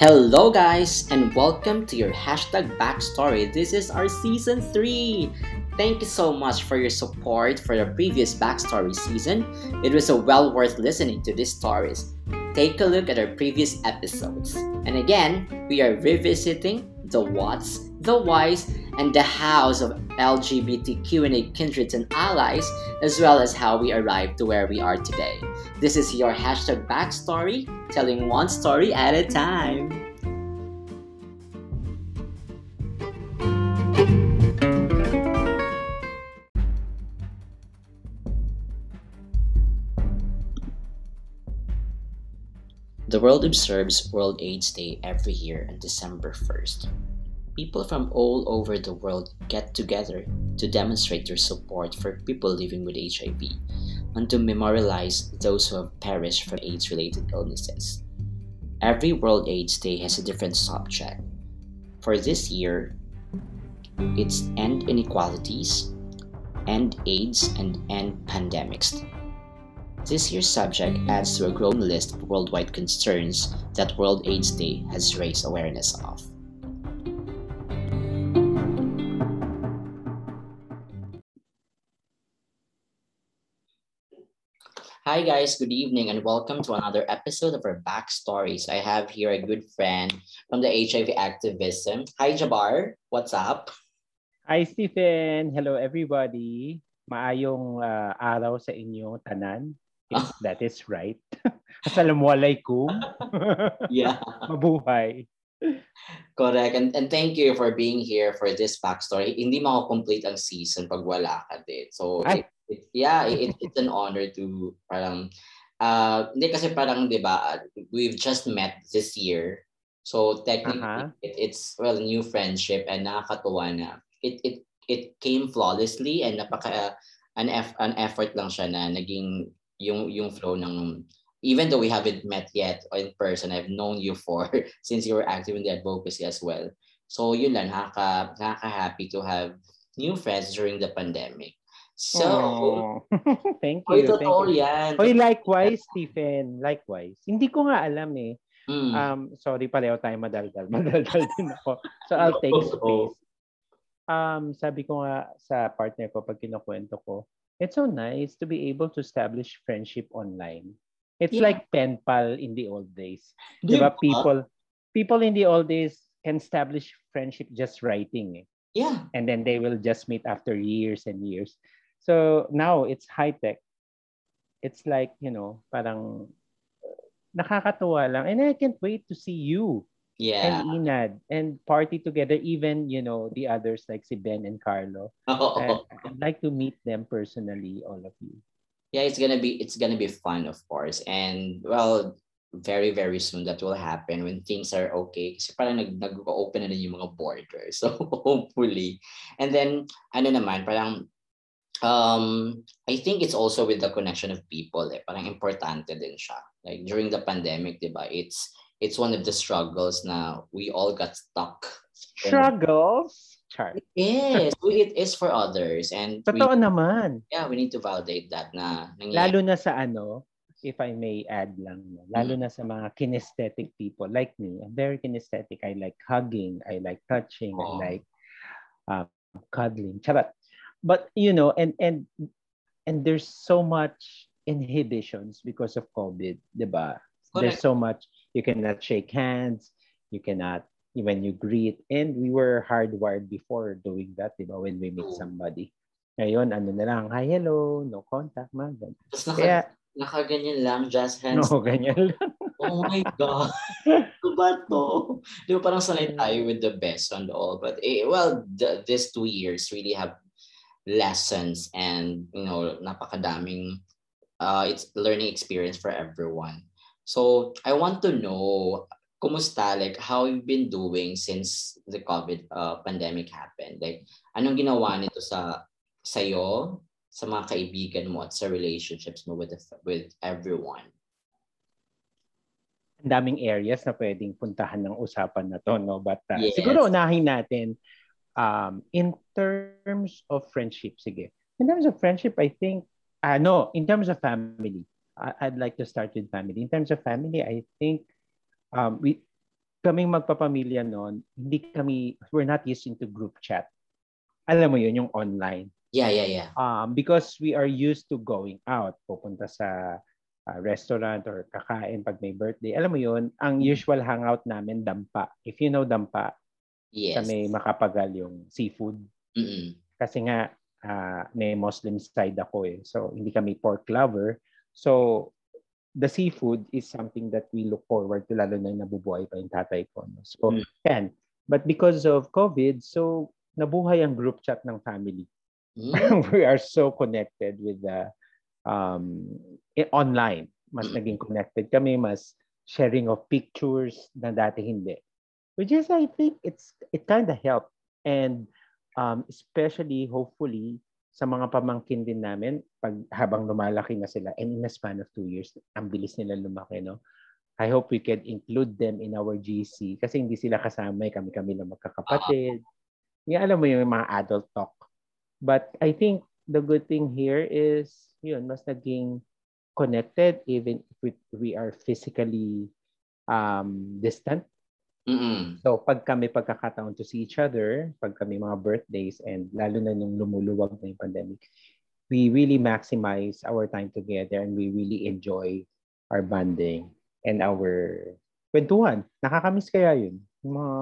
Hello, guys, and welcome to your hashtag backstory. This is our season 3. Thank you so much for your support for the previous backstory season. It was a well worth listening to these stories. Take a look at our previous episodes. And again, we are revisiting the whats, the whys, and the hows of LGBTQ&A kindreds and allies, as well as how we arrived to where we are today. This is your hashtag backstory, telling one story at a time. The world observes World AIDS Day every year on December 1st. People from all over the world get together to demonstrate their support for people living with HIV and to memorialize those who have perished from AIDS related illnesses. Every World AIDS Day has a different subject. For this year, it's End Inequalities, End AIDS, and End Pandemics. This year's subject adds to a growing list of worldwide concerns that World AIDS Day has raised awareness of. Hi guys, good evening and welcome to another episode of our Backstories. I have here a good friend from the HIV activism. Hi Jabar, what's up? Hi Stephen, hello everybody. Maayong uh, araw sa inyo tanan. If that is right. Assalamualaikum. yeah. Mabuhay. Correct. And, and thank you for being here for this backstory. Hindi mako-complete ang season pag wala ka din. So, Ay, it, yeah, it, it's an honor to parang uh, hindi kasi parang 'di ba we've just met this year. So technically uh-huh. it, it's well new friendship and nakakatuwa na it it it came flawlessly and napaka uh, an eff, an effort lang siya na naging yung yung flow ng even though we haven't met yet in person, I've known you for since you were active in the advocacy as well. So yun lang, nakaka, nakaka-happy to have new friends during the pandemic. So, oh. thank you. Oy, totoo thank you. yan. Oy, likewise, Stephen. Likewise. Hindi ko nga alam eh. Mm. Um, sorry, pareho tayo madaldal. Madaldal din ako. So, I'll take space. Um, sabi ko nga sa partner ko pag kinukwento ko, it's so nice to be able to establish friendship online. It's yeah. like pen pal in the old days. Diba? diba? People, people in the old days can establish friendship just writing. Eh. Yeah. And then they will just meet after years and years. So now it's high tech. It's like, you know, parang nakakatuwa lang. And I can't wait to see you yeah. and Inad and party together. Even, you know, the others like si Ben and Carlo. Oh. I'd like to meet them personally, all of you. Yeah, it's gonna be it's gonna be fun, of course. And well, very very soon that will happen when things are okay kasi parang nag nag-open na din yung mga borders so hopefully and then ano naman parang um, I think it's also with the connection of people. Eh. Parang importante din siya. Like during the pandemic, di ba? It's it's one of the struggles na we all got stuck. Struggles? Char. It is. it is for others. And Totoo we, naman. Yeah, we need to validate that na nangyayari. Lalo na sa ano, if I may add lang, lalo mm. na sa mga kinesthetic people like me. I'm very kinesthetic. I like hugging. I like touching. Oh. I like um, cuddling. Charot but you know and and and there's so much inhibitions because of covid diba there's so much you cannot shake hands you cannot when you greet. And we were hardwired before doing that diba when we meet somebody. Ngayon ano na lang hi hello no contact man naka, kaya nakaganyan lang just hands. No ganyan lang. Oh my god. Ano ba to? Di ba parang sanay tayo with the best and all but eh, well the, these two years really have lessons and you know napakadaming uh, it's learning experience for everyone. So I want to know kumusta like how you've been doing since the COVID uh, pandemic happened. Like anong ginawa nito sa sayo, sa mga kaibigan mo at sa relationships mo with the, with everyone? Ang daming areas na pwedeng puntahan ng usapan na to, no? But uh, yes. siguro unahin natin um, in terms of friendship, sige. In terms of friendship, I think, uh, no, in terms of family, I, I'd like to start with family. In terms of family, I think um, we kaming magpapamilya noon, hindi kami, we're not used into group chat. Alam mo yun, yung online. Yeah, yeah, yeah. Um, because we are used to going out, pupunta sa uh, restaurant or kakain pag may birthday. Alam mo yun, ang mm. usual hangout namin, dampa. If you know dampa, yes. sa may makapagal yung seafood. Mm-mm. Kasi nga, uh, may Muslim side ako eh. So, hindi kami pork lover. So, the seafood is something that we look forward to lalo na nabubuhay pa yung tatay ko. No? So, mm. yan. But because of COVID, so nabuhay ang group chat ng family. Mm. we are so connected with the um, online. Mas mm. naging connected kami, mas sharing of pictures na dati hindi. Which is, I think, it's it kind of helped. And um, especially, hopefully, sa mga pamangkin din namin, pag habang lumalaki na sila, and in a span of two years, ang bilis nila lumaki, no? I hope we can include them in our GC kasi hindi sila kasama, eh, kami-kami lang magkakapatid. Yung, alam mo yung mga adult talk. But I think the good thing here is, yun, mas naging connected even if we, we are physically um, distant Mm-mm. So pag kami pagkakataon to see each other, pag kami mga birthdays and lalo na nung lumuluwag na yung pandemic, we really maximize our time together and we really enjoy our bonding and our kwentuhan. Nakakamiss kaya yun? Yung mga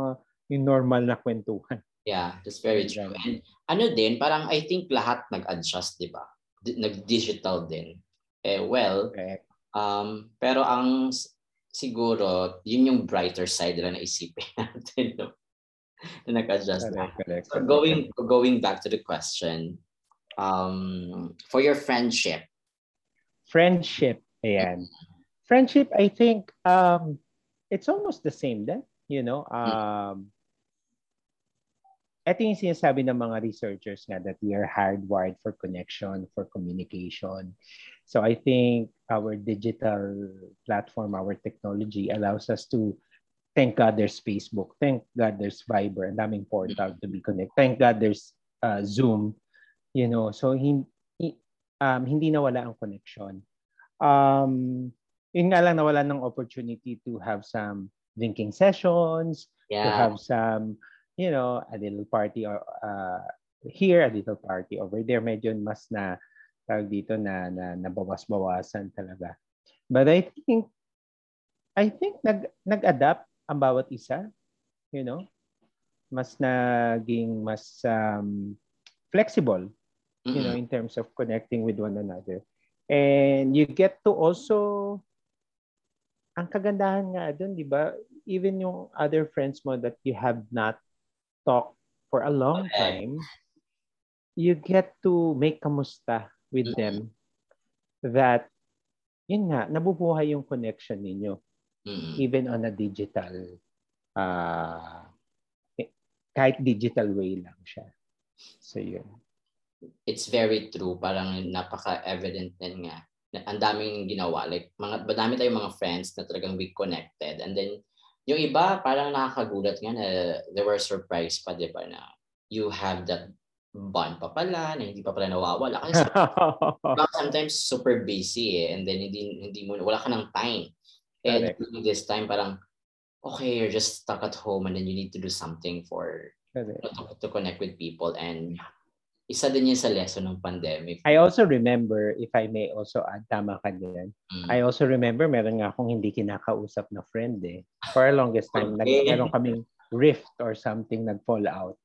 yung normal na kwentuhan. Yeah, that's very true. And ano din, parang I think lahat nag-adjust, di ba? Nag-digital din. Eh, well, okay. um, pero ang siguro, yun yung brighter side na naisipin natin. No? na nag-adjust correct, correct, so going, going back to the question, um, for your friendship. Friendship, ayan. Friendship, I think, um, it's almost the same then, you know. Um, ito yung sinasabi ng mga researchers nga that we are hardwired for connection, for communication. So I think our digital platform, our technology allows us to thank God there's Facebook, thank God there's Viber, and daming portal to be connected. Thank God there's uh, Zoom, you know. So hindi um, hindi nawala ang connection. Um, yun nga lang nawala ng opportunity to have some drinking sessions, yeah. to have some, you know, a little party or uh, here, a little party over there. Medyo mas na tawag dito na, na nabawas-bawasan talaga. But I think I think nag nag-adapt ang bawat isa, you know. Mas naging mas um, flexible, mm-hmm. you know, in terms of connecting with one another. And you get to also ang kagandahan nga doon, 'di ba? Even yung other friends mo that you have not talked for a long time, you get to make kamusta with them that yun nga nabubuhay yung connection ninyo mm-hmm. even on a digital uh, kahit digital way lang siya so yun it's very true. Parang napaka-evident din nga ang daming ginawa. Like mga madami tayong mga friends na talagang we connected. And then yung iba parang nakakagulat nga na there were surprise pa di ba na you have that bond pa pala na hindi pa pala nawawala. Kasi sometimes super busy eh. And then hindi hindi mo wala ka ng time. And Correct. this time parang okay you're just stuck at home and then you need to do something for to, to connect with people and isa din yun sa lesson ng pandemic. I also remember, if I may also add, tama ka din. Mm. I also remember, meron nga akong hindi kinakausap na friend eh. For a longest time, okay. nag, meron kaming rift or something nag-fall out.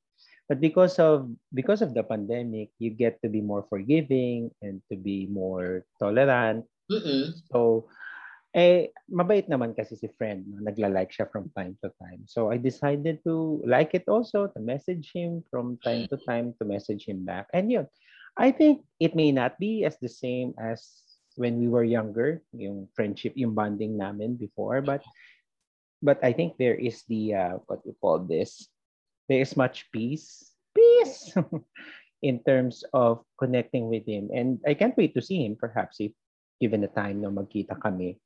But because of because of the pandemic, you get to be more forgiving and to be more tolerant. Mm-mm. So, eh, mabait naman kasi si friend. No? Nagla-like siya from time to time. So, I decided to like it also, to message him from time to time, to message him back. And yun, I think it may not be as the same as when we were younger, yung friendship, yung bonding namin before, but but I think there is the uh, what we call this there is much peace, peace in terms of connecting with him. And I can't wait to see him perhaps if given the time na magkita kami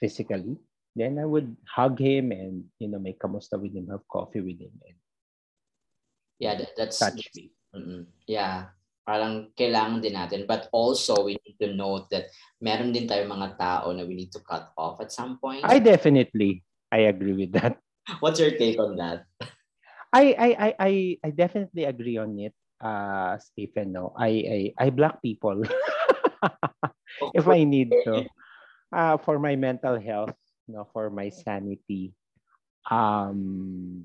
physically. Then I would hug him and, you know, make kamusta with him, have coffee with him. And yeah, that, that's... Touch me. Mm-mm. Yeah, parang kailangan din natin. But also, we need to note that meron din tayo mga tao na we need to cut off at some point. I definitely, I agree with that. What's your take on that? I I I I, I definitely agree on it, uh, Stephen. No, I I I block people if I need to, uh, for my mental health, no, for my sanity, um,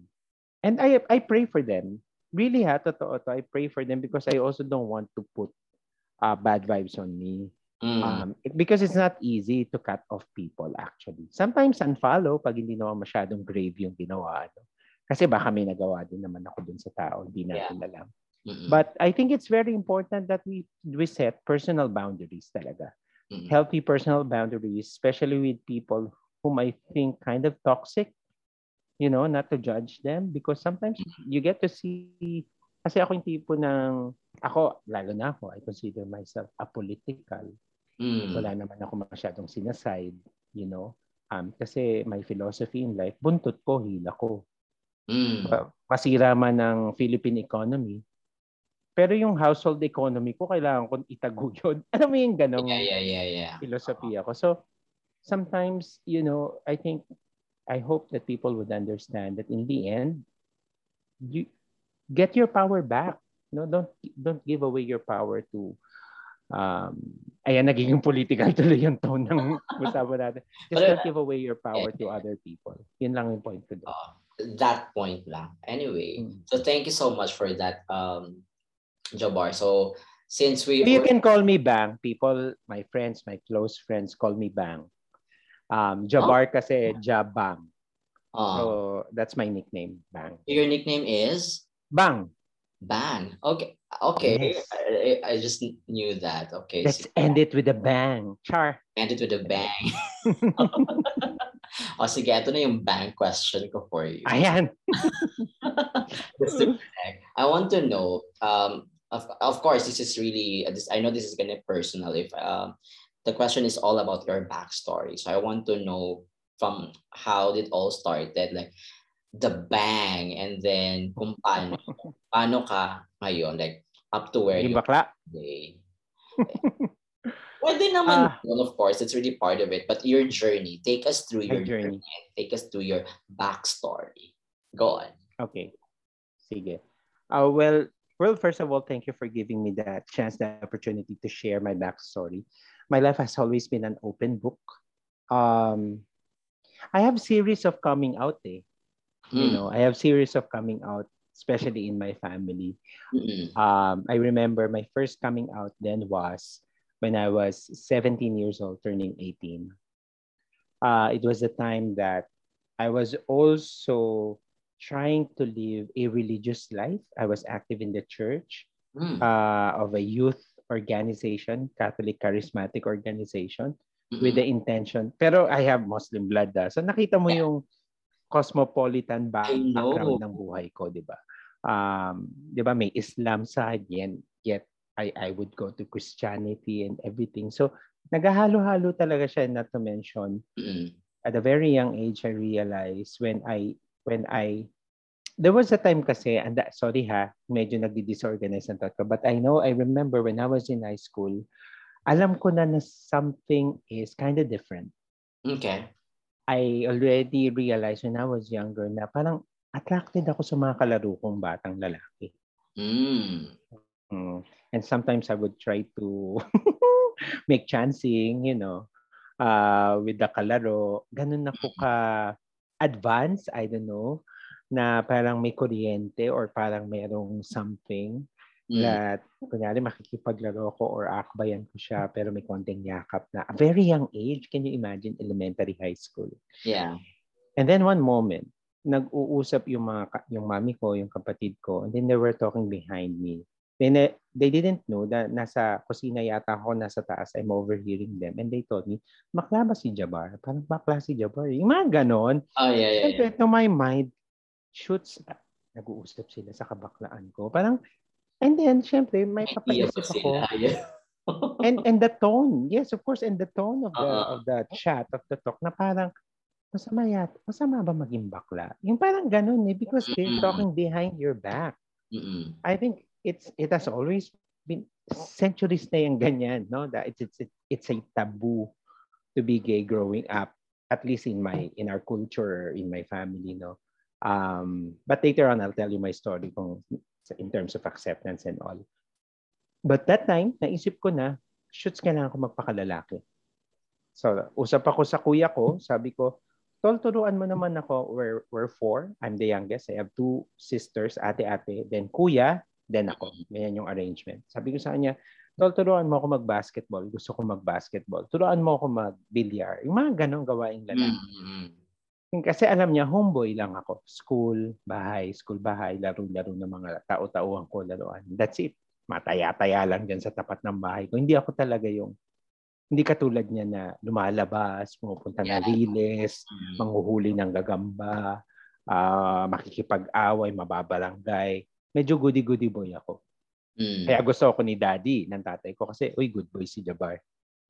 and I I pray for them. Really, ha, totoo to. I pray for them because I also don't want to put uh, bad vibes on me. Mm. Um, it, because it's not easy to cut off people actually. Sometimes unfollow pag hindi naman masyadong grave yung ginawa. No? Kasi baka may nagawa din naman ako dun sa tao, hindi natin yeah. alam. Mm-hmm. But I think it's very important that we we set personal boundaries talaga. Mm-hmm. Healthy personal boundaries, especially with people whom I think kind of toxic. You know, not to judge them because sometimes you get to see kasi ako yung tipo ng ako, lalo na ako, I consider myself apolitical. Mm. Wala naman ako masyadong sinaside, you know. Um, kasi my philosophy in life, buntot ko, hila ko. Mm. Masira man ng Philippine economy. Pero yung household economy ko, kailangan ko itaguyod. Ano mo yung ganong yeah, yeah, yeah, yeah. philosophy ako. So, sometimes, you know, I think, I hope that people would understand that in the end, you get your power back. No, don't don't give away your power to um ayan nagiging political tuloy yung tone ng usapan natin. Just don't give away your power to other people. Yun lang yung point ko doon. Uh, that point lang. Anyway, mm. so thank you so much for that, um, Jabar. So since we... You can call me Bang. People, my friends, my close friends call me Bang. Um, Jabar oh. kasi Jabang. Oh. So that's my nickname, Bang. Your nickname is? Bang. Bang. Okay. Okay. Yes. I, I just knew that. Okay. Let's so, end it with a bang. Char. End it with a bang. o sige, ito na yung bang question ko for you. Ayan. Just to I want to know, um, of, of course, this is really, this, I know this is gonna personal. If um, the question is all about your backstory. So I want to know from how it all started. Like, the bang and then kung paano, paano ka ngayon, like up to where you bakla? today. Pwede naman, uh, of course, it's really part of it. But your journey, take us through your journey. journey. Take us through your backstory. Go on. Okay. Sige. Uh, well, well, first of all, thank you for giving me that chance, that opportunity to share my backstory. My life has always been an open book. Um, I have series of coming out eh. Mm. You know, I have series of coming out, especially in my family. Mm-hmm. Um, I remember my first coming out then was when I was 17 years old, turning 18. Uh, it was the time that I was also trying to live a religious life. I was active in the church mm. uh, of a youth organization, Catholic Charismatic Organization, mm-hmm. with the intention. Pero I have Muslim blood. Da. So nakita mo yeah. yung cosmopolitan background ng buhay ko, 'di ba? Um, 'di ba may Islam side yan, yet I I would go to Christianity and everything. So naghahalo-halo talaga siya not to mention. Mm-hmm. At a very young age I realized when I when I there was a time kasi and that, sorry ha, medyo nagdi-disorganize ang thought ko, but I know I remember when I was in high school, alam ko na na something is kind of different. Okay. I already realized when I was younger na parang attracted ako sa mga kalaro kong batang lalaki. Mm. Mm. And sometimes I would try to make chancing, you know, uh, with the kalaro. Ganun ako ka advanced, I don't know, na parang may kuryente or parang mayroong something Mm. That, kunyari, makikipaglaro ko or akbayan ko siya pero may konting yakap na. A very young age, can you imagine elementary high school? Yeah. And then one moment, nag-uusap yung mga yung mami ko, yung kapatid ko, and then they were talking behind me. Then they, didn't know that nasa kusina yata ako, nasa taas, I'm overhearing them. And they told me, bakla ba si Jabar? Parang bakla si Jabar. Yung mga ganon. Oh, yeah, yeah, yeah. to my mind, shoots, nag-uusap sila sa kabaklaan ko. Parang And then, syempre, may papaisip ako. and and the tone, yes, of course, and the tone of the uh-huh. of the chat, of the talk, na parang, masama yat, masama ba maging bakla? Yung parang ganun eh, because they're talking behind your back. Mm-hmm. I think it's it has always been centuries na yung ganyan, no? That it's it's it's a taboo to be gay growing up, at least in my in our culture, in my family, no? Um, but later on, I'll tell you my story kung in terms of acceptance and all. But that time, naisip ko na, shoots kailangan ko magpakalalaki. So, usap ako sa kuya ko, sabi ko, Tol, turuan mo naman ako. We're, we're four. I'm the youngest. I have two sisters, ate-ate. Then kuya, then ako. Ganyan yung arrangement. Sabi ko sa kanya, Tol, turuan mo ako mag-basketball. Gusto ko mag-basketball. Turuan mo ako mag-bilyar. Yung mga ganong gawaing lalaki. Mm-hmm. Kasi alam niya, homeboy lang ako. School, bahay, school, bahay, laro-laro ng mga tao-tauhan ko, laruan. That's it. Mataya-taya lang dyan sa tapat ng bahay ko. Hindi ako talaga yung hindi katulad niya na lumalabas, pumupunta yeah. na riles, mm. manghuhuli ng gagamba, uh, makikipag-away, mababarangay. Medyo goody-goody boy ako. Mm. Kaya gusto ako ni daddy, ng tatay ko, kasi, uy, good boy si Jabbar.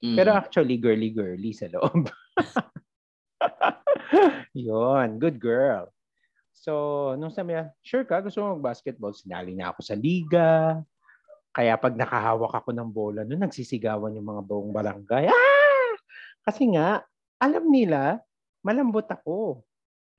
Mm. Pero actually, girly-girly sa loob. Yon, good girl. So, nung sabi niya, sure ka, gusto mo mag-basketball? Sinali na ako sa liga, kaya pag nakahawak ako ng bola, no, nagsisigawan yung mga buong barangay. Ah! Kasi nga, alam nila, malambot ako.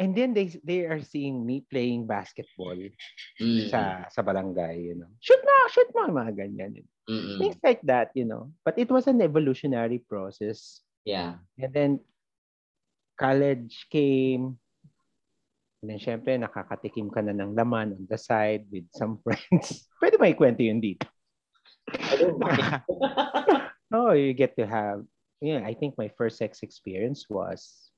And then they they are seeing me playing basketball mm-hmm. sa sa barangay, you know. Shoot na, shoot mo, mga ganyan. Mm-hmm. Things like that, you know. But it was an evolutionary process. Yeah. And then college came, And then, syempre, nakakatikim ka na ng laman on the side with some friends. Pwede ba ikwento yun dito? oh, you get to have, yeah, I think my first sex experience was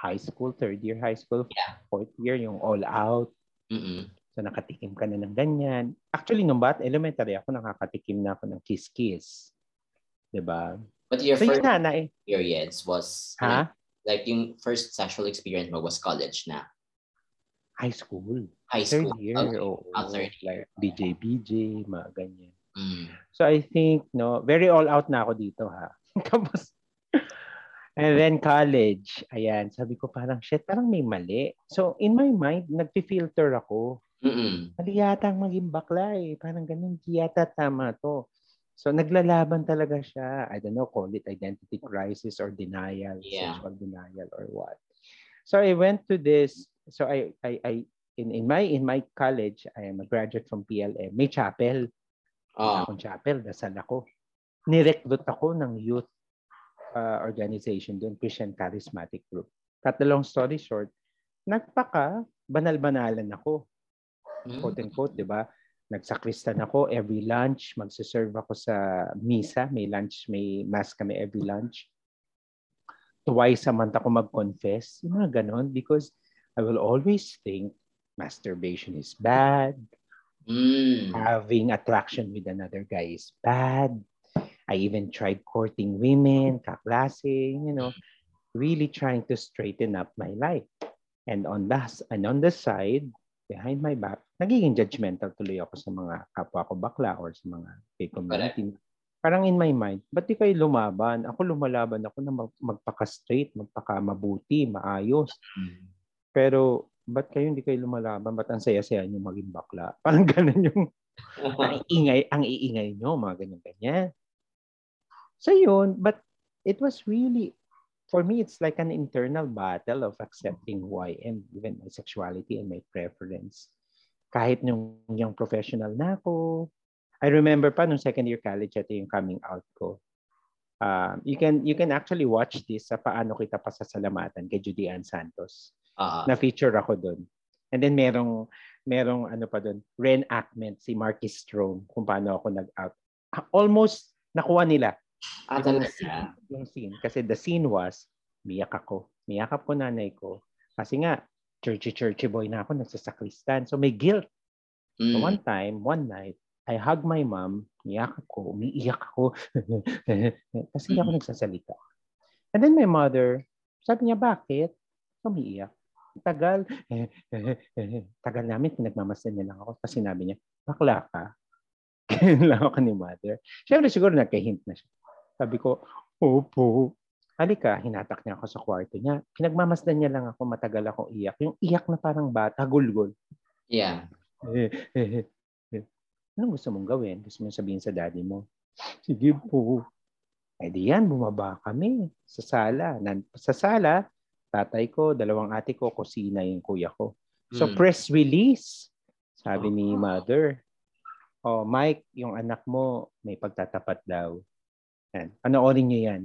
high school, third year high school, yeah. fourth year, yung all out. Mm-mm. So nakatikim ka na ng ganyan. Actually, nung bat, elementary ako, nakakatikim na ako ng kiss-kiss. Diba? But your so, first na, na, experience was, ha? like, like yung first sexual experience mo was college na? High school. High school. Third year. Okay. Oh, oh, third year. Like BJ, BJ, mga ganyan. Mm. So I think, no, very all out na ako dito ha. Tapos, and then college, ayan, sabi ko parang, shit, parang may mali. So in my mind, nagpi-filter ako. Mm-mm. Mali yata ang maging bakla eh. Parang ganun, yata tama to. So naglalaban talaga siya. I don't know, call it identity crisis or denial, yeah. sexual denial or what. So I went to this, so I, I, I in, in my in my college, I am a graduate from PLM. May chapel. Uh, akong chapel, dasal ako. Nirecruit ako ng youth uh, organization doon, Christian Charismatic Group. Cut the long story short, nagpaka, banal-banalan ako. Quote and quote, di ba? Nagsakristan ako every lunch, magsiserve ako sa misa, may lunch, may mass kami every lunch. Twice a month ako mag-confess, yung mga ganon, because I will always think masturbation is bad, Mm. Having attraction with another guy is bad. I even tried courting women, kaklase, you know, really trying to straighten up my life. And on the, and on the side, behind my back, nagiging judgmental tuloy ako sa mga kapwa ko bakla or sa mga gay community. Parang in my mind, ba't di kayo lumaban? Ako lumalaban ako na magpaka-straight, magpaka-mabuti, maayos. Mm. Pero ba't kayo hindi kayo lumalaban? Ba't ang saya-saya nyo maging bakla? Parang ganun yung ang iingay, ang iingay nyo, mga ganyan-ganyan. So yun, but it was really, for me, it's like an internal battle of accepting who I am, even my sexuality and my preference. Kahit nung yung professional na ako, I remember pa nung second year college, ito yung coming out ko. Uh, you can you can actually watch this sa paano kita pasasalamatan kay Judy Ann Santos. Uh-huh. Na feature ako doon. And then merong merong ano pa doon, reenactment si Marcus Strome kung paano ako nag-out. Almost nakuha nila. Ah, yung, scene, yung scene. Kasi the scene was, miyak ako. Miyakap ko nanay ko. Kasi nga, churchy-churchy boy na ako, nagsasakristan. So may guilt. Mm. So one time, one night, I hug my mom, miyak ako, umiiyak ako. Kasi hindi ako nagsasalita. And then my mother, sabi niya, bakit? Umiiyak tagal. tagal namin, pinagmamasdan niya lang ako. Tapos sinabi niya, bakla ka. Lang ako ni mother. Siyempre siguro nagka-hint na siya. Sabi ko, opo. Halika, hinatak niya ako sa kwarto niya. Pinagmamasdan niya lang ako, matagal akong iyak. Yung iyak na parang bata, gulgul. Yeah. Anong gusto mong gawin? Gusto mong sabihin sa daddy mo? Sige po. Eh di yan, bumaba kami sa sala. Sa sala, tatay ko, dalawang ate ko, kusina yung kuya ko. So mm. press release. Sabi ni mother. Oh, Mike, yung anak mo may pagtatapat daw. Yan. Panoorin niyo yan.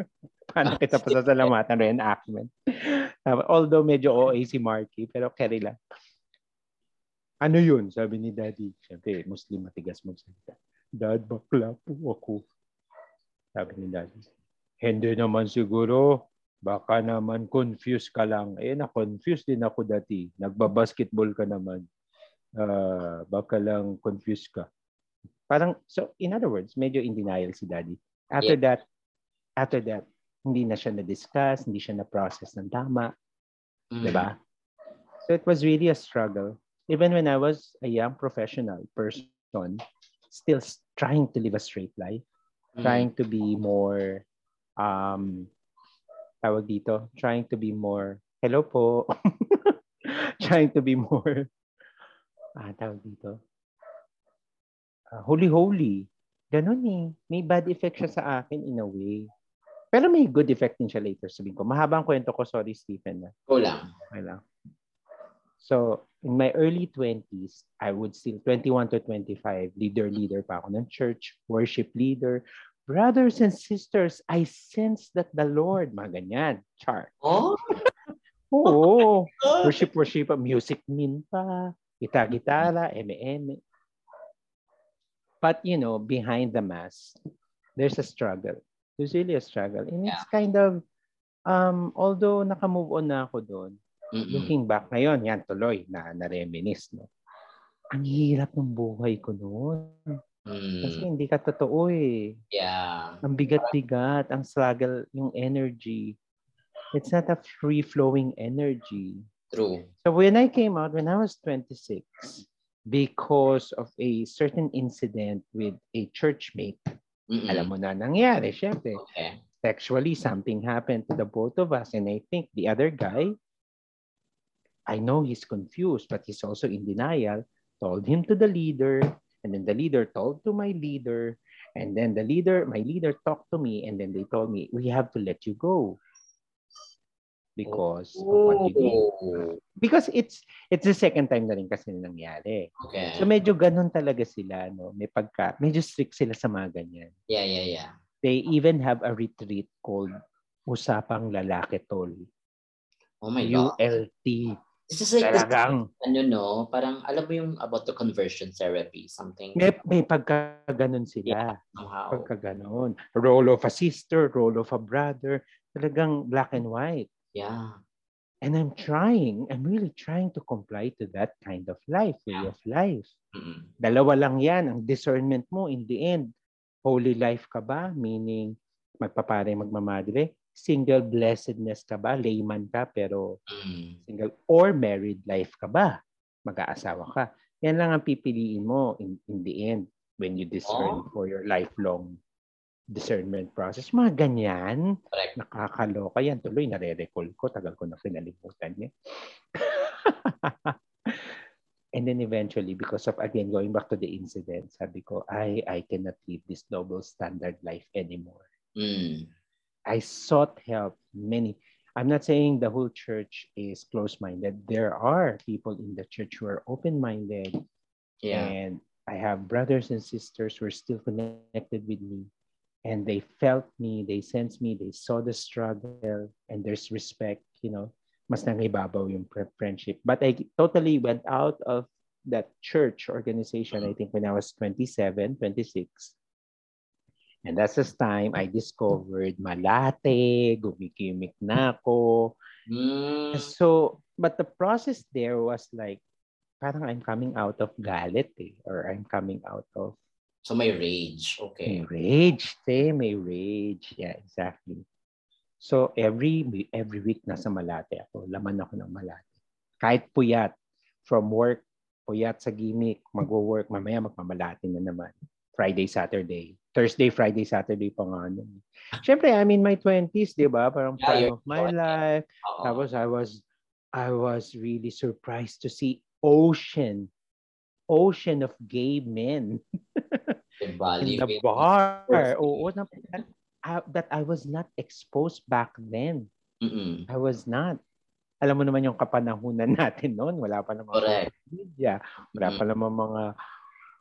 Paano kita pasasalamatan reenactment. Although medyo OA si Marky, pero carry lang. Ano yun? Sabi ni Daddy. Siyempre, Muslim matigas magsalita. Dad, bakla po ako. Sabi ni Daddy. Hindi naman siguro. Baka naman confused ka lang. Eh, na-confused din ako dati. Nagbabasketball ka naman. Uh, baka lang confused ka. Parang, so in other words, medyo in denial si Daddy. After yeah. that, after that, hindi na siya na-discuss, hindi siya na-process ng tama. Mm. Diba? So it was really a struggle. Even when I was a young professional person, still trying to live a straight life, mm. trying to be more, um, tawag dito, trying to be more, hello po, trying to be more, ah, tawag dito, uh, holy-holy. Ganon eh. May bad effect siya sa akin in a way. Pero may good effect din siya later, sabihin ko. Mahabang kwento ko, sorry Stephen. Na. Go lang. Okay lang. So, in my early 20s, I would still, 21 to 25, leader-leader pa ako ng church, worship leader. Brothers and sisters, I sense that the Lord, mga ganyan, char. Oh? Oo. Oh worship, worship, music min pa, gita-gitara, eme-eme. But, you know, behind the mask, there's a struggle. There's really a struggle. And yeah. it's kind of, um, although naka-move on na ako doon, mm-hmm. looking back ngayon, yan tuloy na na-reminisce. No? Ang hirap ng buhay ko noon. Mm. Kasi hindi ka totoo eh. Yeah. Ang bigat-bigat, ang struggle, yung energy. It's not a free-flowing energy. True. So when I came out, when I was 26, because of a certain incident with a churchmate, Mm-mm. Alam mo na nangyari, syempre. Okay. Sexually, something happened to the both of us. And I think the other guy, I know he's confused, but he's also in denial, told him to the leader, and then the leader told to my leader, and then the leader, my leader talked to me, and then they told me, we have to let you go because oh. of what you did. Oh. Because it's it's the second time na rin kasi nangyari. Okay. So medyo ganun talaga sila, no? May pagka, medyo strict sila sa mga ganyan. Yeah, yeah, yeah. They even have a retreat called Usapang Lalaki Tol. Oh my God. ULT. This is like Talagang, this, ano no, parang alam mo yung about the conversion therapy, something. May, may pagka ganun sila. Yeah, somehow. Pagka ganun. Role of a sister, role of a brother. Talagang black and white. Yeah. And I'm trying, I'm really trying to comply to that kind of life, way yeah. of life. Mm-hmm. Dalawa lang yan, ang discernment mo in the end. Holy life ka ba? Meaning, magpapare, magmamadre. Single blessedness ka ba? Layman ka, pero mm. single. Or married life ka ba? Mag-aasawa ka. Yan lang ang pipiliin mo in, in the end when you discern oh. for your lifelong discernment process. Mga ganyan. Correct. Nakakaloka yan. Tuloy, nare-recall ko. Tagal ko na kinalimutan niya. And then eventually, because of, again, going back to the incident, sabi ko, I, I cannot live this double standard life anymore. Mm. I sought help. Many, I'm not saying the whole church is closed-minded. There are people in the church who are open-minded. Yeah. And I have brothers and sisters who are still connected with me and they felt me, they sensed me, they saw the struggle, and there's respect, you know, mas nangibabaw yung friendship. But I totally went out of that church organization, I think when I was 27, 26. And that's the time I discovered malate, gumikimik na ako. Mm. So, but the process there was like, parang I'm coming out of galit eh, or I'm coming out of So may rage. Okay. May rage. Te, may rage. Yeah, exactly. So every every week nasa Malate ako. Laman ako ng Malate. Kahit puyat. From work, puyat sa gimmick, magwo-work, mamaya magmamalate na naman. Friday, Saturday. Thursday, Friday, Saturday pa nga nun. Siyempre, I'm in my 20s, di ba? Parang yeah, prime of my life. Uh-oh. Tapos I was, I was really surprised to see ocean, ocean of gay men. value in the bar. Oo, na, that I was not exposed back then. Mm-mm. I was not. alam mo naman yung kapanahunan natin noon. Wala pa naman Correct. media. Wala pa naman mga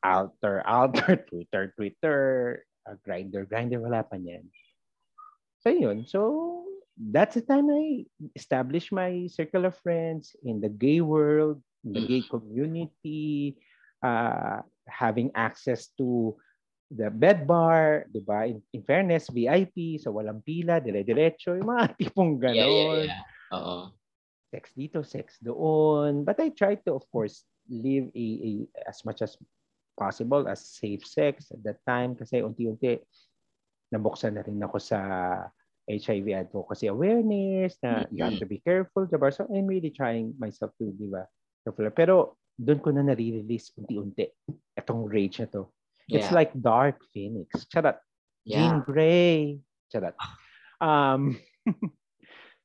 alter, alter, Twitter, Twitter, uh, grinder, grinder. Wala pa niyan. So yun. So that's the time I established my circle of friends in the gay world, in the gay community, uh, having access to the bed bar, di ba? In, in fairness, VIP, so walang pila, dire-diretso, yung mga tipong ganon. Yeah, yeah, yeah. Oo. Sex dito, sex doon. But I try to, of course, live a, a, as much as possible as safe sex at that time kasi unti-unti nabuksan na rin ako sa HIV advocacy awareness na you have to be careful, diba? So I'm really trying myself to, di ba? Pero doon ko na nare-release unti-unti itong rage na to. It's Yeah. like Dark Phoenix. Charot. Jean Grey. Charot. Um,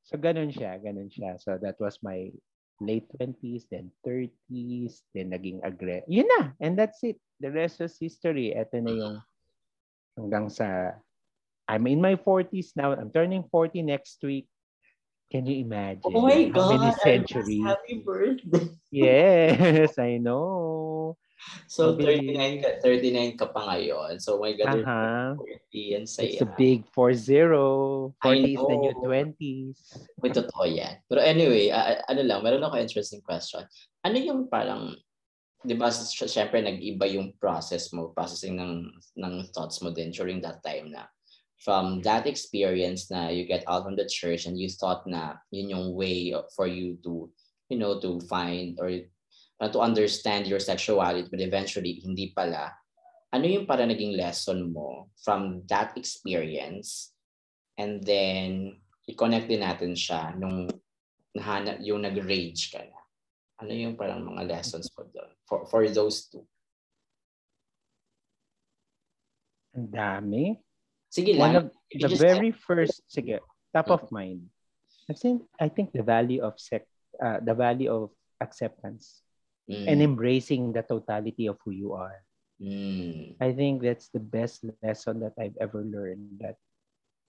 so ganun siya, ganun siya. So that was my late 20s, then 30s, then naging agre. Yun na. And that's it. The rest is history. Ito na yung hanggang sa I'm in my 40s now. I'm turning 40 next week. Can you imagine? Oh my How many God. centuries? Happy birthday. Yes, I know. So, Mabilis. 39 ka, 39 ka pa ngayon. So, my God, you're 40 and saya. It's a big 4-0. 40 I is the new know. 20s. May totoo yan. Pero anyway, ah, ano lang, meron ako interesting question. Ano yung parang, di ba, syempre nag-iba yung process mo, processing ng, ng thoughts mo din during that time na from that experience na you get out from the church and you thought na yun yung way for you to, you know, to find or uh, to understand your sexuality but eventually hindi pala. Ano yung para naging lesson mo from that experience and then i-connect din natin siya nung nahanap yung nag-rage ka na. Ano yung parang mga lessons mo doon for, for those two? Ang dami. Sige One of the just very first, sige, top of mind. I think, I think the value of sex, uh, the value of acceptance Mm, and embracing the totality of who you are. mm, I think that's the best lesson that I've ever learned that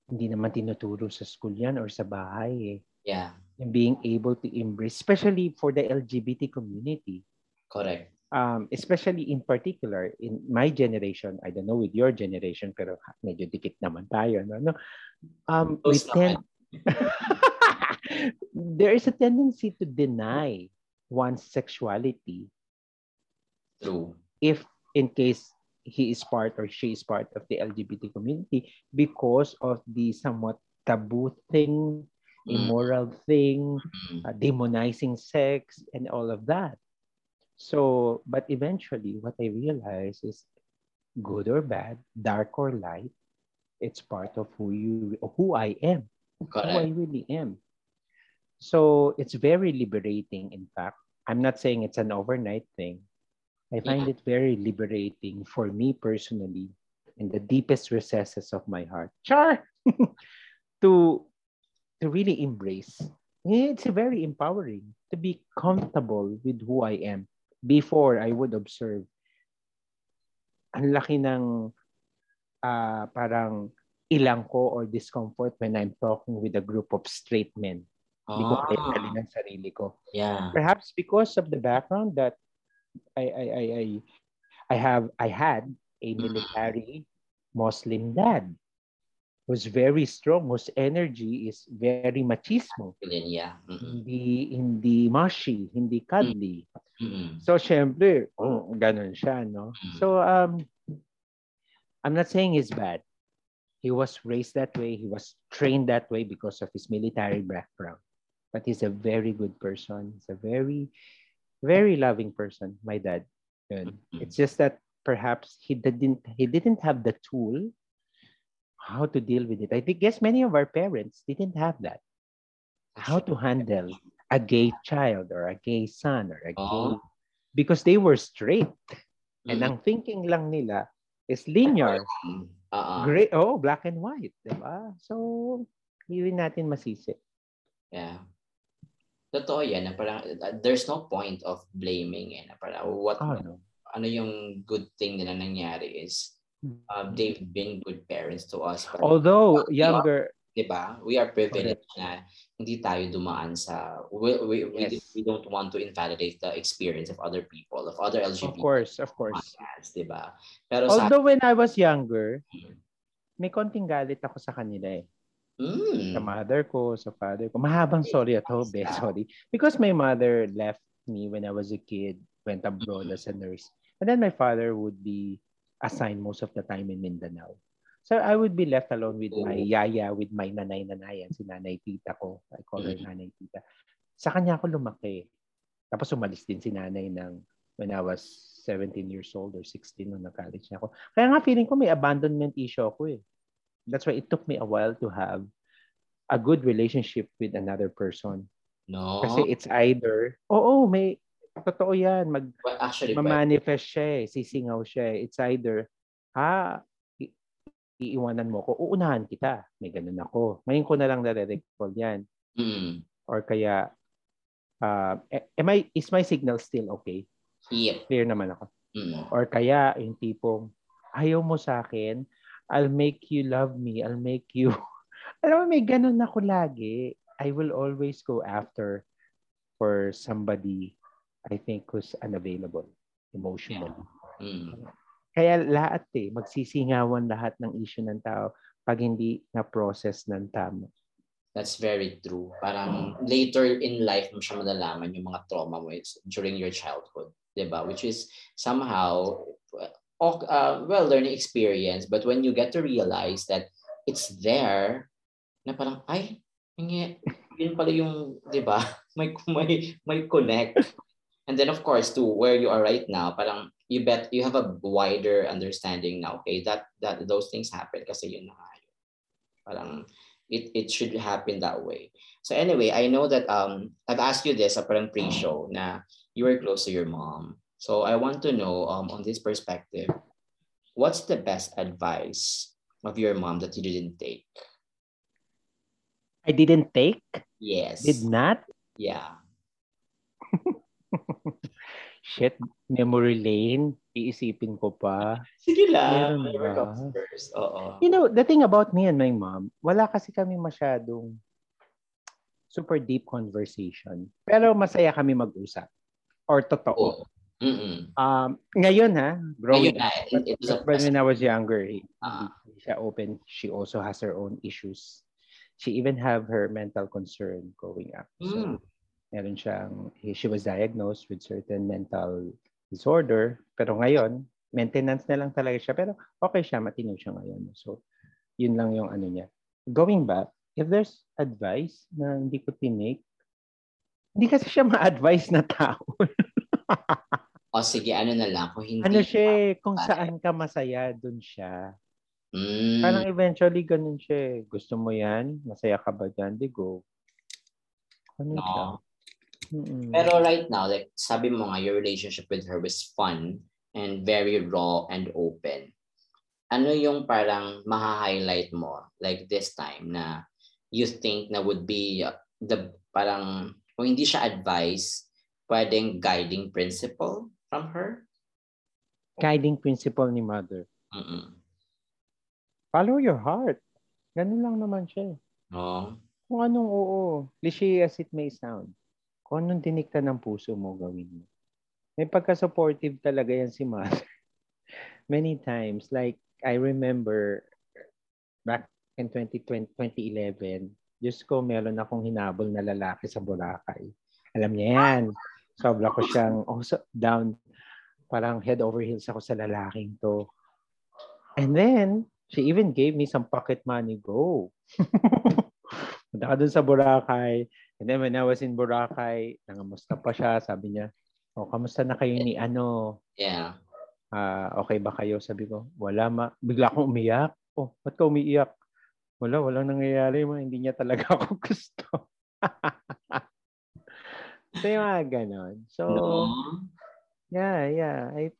hindi naman tinuturo sa school yan or sa bahay eh. yeah, And being able to embrace, especially for the LGBT community, correct. um, especially in particular in my generation, I don't know with your generation, pero medyo dikit naman tayo. No? no? Um, we Close tend, there is a tendency to deny one's sexuality True. if in case he is part or she is part of the LGBT community because of the somewhat taboo thing, Mm, immoral thing, mm, uh, demonizing sex and all of that. So, but eventually what I realized is good or bad, dark or light, it's part of who you who I am, who I really am. So, it's very liberating in fact. I'm not saying it's an overnight thing. I find it very liberating for me personally in the deepest recesses of my heart. Char! to to really embrace. It's very empowering to be comfortable with who I am. Before I would observe, ang laki ng ah, parang ilang ko or discomfort when I'm talking with a group of straight men. Hindi ko kaya Ah, talin ang sarili ko. yeah. Perhaps because of the background that I I I I, I have I had a military Muslim dad who's very strong, whose energy is very machismo. Yeah. Mm, Hindi hindi mushy, hindi cuddly. mm, So syempre, oh, ganun siya, no? So um I'm not saying he's bad. He was raised that way, he was trained that way because of his military background. But he's a very good person. He's a very very loving person, my dad. Yun. It's just that perhaps he didn't he didn't have the tool how to deal with it. I think guess many of our parents didn't have that. How to handle a gay child or a gay son or a gay Oh. because they were straight. And Mm. ang thinking lang nila is linear. Ah. Gray, oh, black and white, 'di ba? So, hindi natin masisi. Yeah. Totoo yan na parang uh, there's no point of blaming eh. Na parang what Oh, no. ano yung good thing na nangyari is uh, they've been good parents to us. Parang, Although younger 'di ba? We are privileged Correct. na hindi tayo dumaan sa we, we, yes. we, we don't want to invalidate the experience of other people, of other LGBT. Of course, of course. 'di ba? Pero Although sa, when I was younger, hmm. may konting galit ako sa kanila eh. Mm. Sa mother ko, sa father ko. Mahabang sorry at home, eh. Sorry. Because my mother left me when I was a kid, went abroad as a nurse. And then my father would be assigned most of the time in Mindanao. So I would be left alone with my yaya, with my nanay-nanayan, si nanay tita ko. I call her nanay tita. Sa kanya ako lumaki. Tapos umalis din si nanay ng when I was 17 years old or 16 nung na-college na ako. Kaya nga feeling ko may abandonment issue ako eh. That's why it took me a while to have a good relationship with another person. No. Kasi it's either, oo, may, totoo yan, mag, well, actually, manifest siya eh, sisingaw siya eh. It's either, ha, iiwanan mo ko, uunahan kita. May ganun ako. Ngayon ko na lang nare-recall yan. Mm. Or kaya, uh, am I, is my signal still okay? Yep. Clear naman ako. Mm. Or kaya, yung tipong, ayaw mo sa akin, I'll make you love me. I'll make you... Alam mo, may ganun ako lagi. I will always go after for somebody I think who's unavailable emotionally. Yeah. Mm. Kaya lahat eh, magsisingawan lahat ng issue ng tao pag hindi na-process ng tama. That's very true. Parang later in life mo siya malalaman yung mga trauma mo during your childhood. Diba? Which is somehow uh, well learning experience but when you get to realize that it's there na parang ay yun pala yung 'di ba may may may connect. And then of course to where you are right now parang you bet you have a wider understanding now okay that that those things happen kasi yun na parang it it should happen that way. So anyway i know that um i've asked you this sa parang pre-show na you were close to your mom so I want to know um, on this perspective, what's the best advice of your mom that you didn't take? I didn't take? Yes. Did not? Yeah. Shit, memory lane. Iisipin ko pa. Sige lang. First. Oo. You know, the thing about me and my mom, wala kasi kami masyadong super deep conversation. Pero masaya kami mag-usap. Or totoo. Oh. Mm-mm. Um, ngayon ha, growing ngayon, up, it, it but when I was younger, uh-huh. siya open. She also has her own issues. She even have her mental concern growing up. Mm. So, meron siyang, she was diagnosed with certain mental disorder. Pero ngayon, maintenance na lang talaga siya. Pero okay siya, matino siya ngayon. So, yun lang yung ano niya. Going back, if there's advice na hindi ko tinake, hindi kasi siya ma-advise na tao. O sige, ano na lang. Kung hindi ano siya, eh, kung saan ka masaya, dun siya. Mm. Parang eventually ganun siya. Eh. Gusto mo yan? Masaya ka ba dyan? Di go. Ano no. siya? Mm-mm. Pero right now, like sabi mo nga, your relationship with her was fun and very raw and open. Ano yung parang maha-highlight mo like this time na you think na would be the parang kung hindi siya advice, pwedeng guiding principle from her? Guiding principle ni mother. Mm-mm. Follow your heart. Ganun lang naman siya. Oo. Kung anong oo, cliche as it may sound, kung anong dinikta ng puso mo, gawin mo. May pagka-supportive talaga yan si mother. Many times, like I remember back in 2020, 2011, Diyos ko, meron akong hinabol na lalaki sa Boracay. Alam niya yan. Sobra ko siyang oh, so, down. Parang head over heels ako sa lalaking to. And then, she even gave me some pocket money. Go. Punta ka dun sa Boracay. And then when I was in Boracay, nangamusta pa siya. Sabi niya, oh, kamusta na kayo ni ano? Yeah. Uh, okay ba kayo? Sabi ko, wala ma. Bigla akong umiyak. Oh, ba't ka umiiyak? Wala, walang nangyayari. Ma. Hindi niya talaga ako gusto. So, yung mga ganon. So, no. yeah, yeah. I,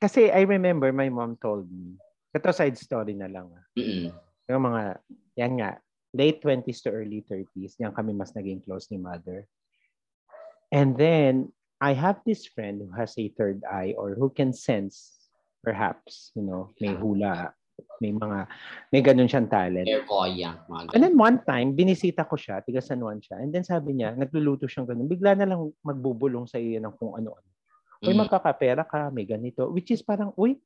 kasi I remember my mom told me, ito side story na lang. Mm-mm. Yung mga, yan nga, late 20s to early 30s, yan kami mas naging close ni mother. And then, I have this friend who has a third eye or who can sense, perhaps, you know, may hula. May mga, may ganun siyang talent. Clairvoyant. And then one time, binisita ko siya, tiga San Juan siya. And then sabi niya, nagluluto siyang ganun. Bigla na lang magbubulong sa iyo ng kung ano-ano. Uy, mm. magkakapera ka, may ganito. Which is parang, uy,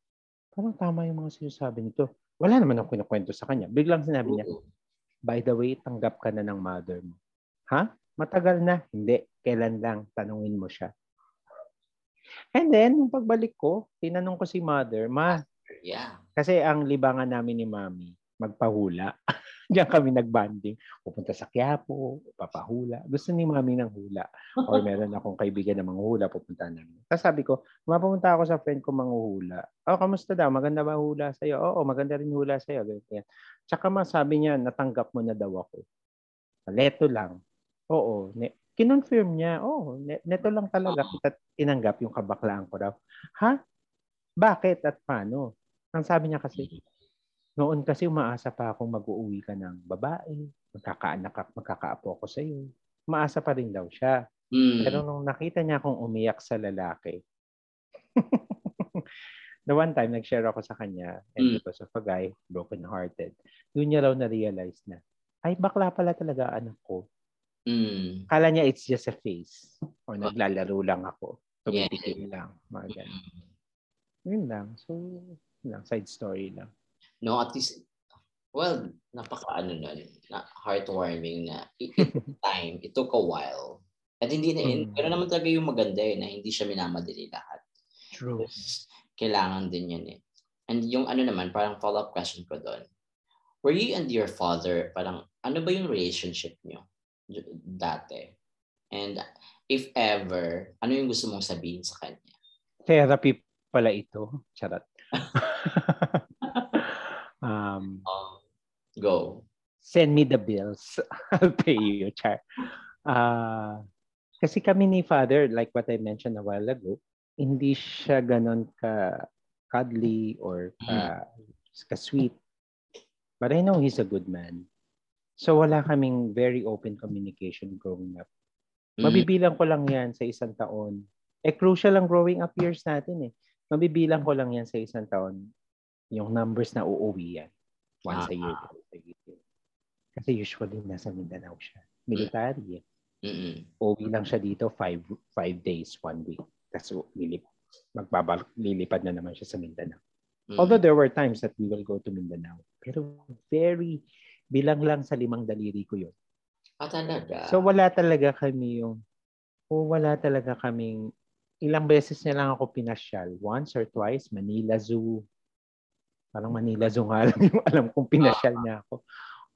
parang tama yung mga sinasabi nito. Wala naman akong kinukwento sa kanya. Biglang sinabi niya, by the way, tanggap ka na ng mother mo. Ha? Matagal na? Hindi. Kailan lang? Tanungin mo siya. And then, nung pagbalik ko, tinanong ko si mother, ma, yeah. kasi ang libangan namin ni mami, magpahula. Diyan kami nagbanding. Pupunta sa Quiapo, papahula. Gusto ni mami ng hula. Or meron akong kaibigan na manghula, pupunta namin. Tapos sabi ko, mapupunta ako sa friend ko manghuhula. Oh, kamusta daw? Maganda ba hula sa'yo? Oo, maganda rin hula sa'yo. Ganyan. Tsaka masabi niya, natanggap mo na daw ako. Leto lang. Oo. Ne- kinonfirm niya, oh, neto lang talaga kita tinanggap yung kabaklaan ko daw. Ha? Bakit at paano? Ang sabi niya kasi, noon kasi umaasa pa akong mag-uuwi ka ng babae, magkakaanak ka, magkakaapo ako sa iyo. Umaasa pa rin daw siya. Mm. Pero nung nakita niya akong umiyak sa lalaki, the one time nag-share ako sa kanya and mm. because of a guy, broken-hearted, doon niya raw na-realize na, ay bakla pala talaga anak ko. Mm. Kala niya it's just a face. Or naglalaro lang ako. Tumitikil yeah. lang. Mga ganun. Yun lang. So, lang. Side story lang. No, at least, well, napaka ano na, na heartwarming na it, time, it took a while. At hindi na, mm. pero naman talaga yung maganda eh, na hindi siya minamadali lahat. True. Kailangan din yun eh. And yung ano naman, parang follow-up question ko doon. Were you and your father, parang ano ba yung relationship niyo? dati? And if ever, ano yung gusto mong sabihin sa kanya? Therapy pala ito. Charot. um, uh, go. Send me the bills. I'll pay you, Char. Uh, kasi kami ni Father, like what I mentioned a while ago, hindi siya ganon ka cuddly or ka, mm. ka sweet. But I know he's a good man. So wala kaming very open communication growing up. Mm. Mabibilang ko lang yan sa isang taon. Eh crucial ang growing up years natin eh. Mabibilang ko lang yan sa isang taon yung numbers na uuwi yan. Once uh-huh. a year. Ah. Kasi usually nasa Mindanao siya. Military. Mm-hmm. Uwi lang siya dito five, five days, one week. Tapos lilip, magbabalik, lilipad na naman siya sa Mindanao. Mm-hmm. Although there were times that we will go to Mindanao. Pero very bilang lang sa limang daliri ko yun. Ah, talaga? So wala talaga kami yung, o wala talaga kaming, ilang beses na lang ako pinasyal. Once or twice, Manila Zoo. Parang Manila Zoo nga lang yung alam kong pinasyal niya ako.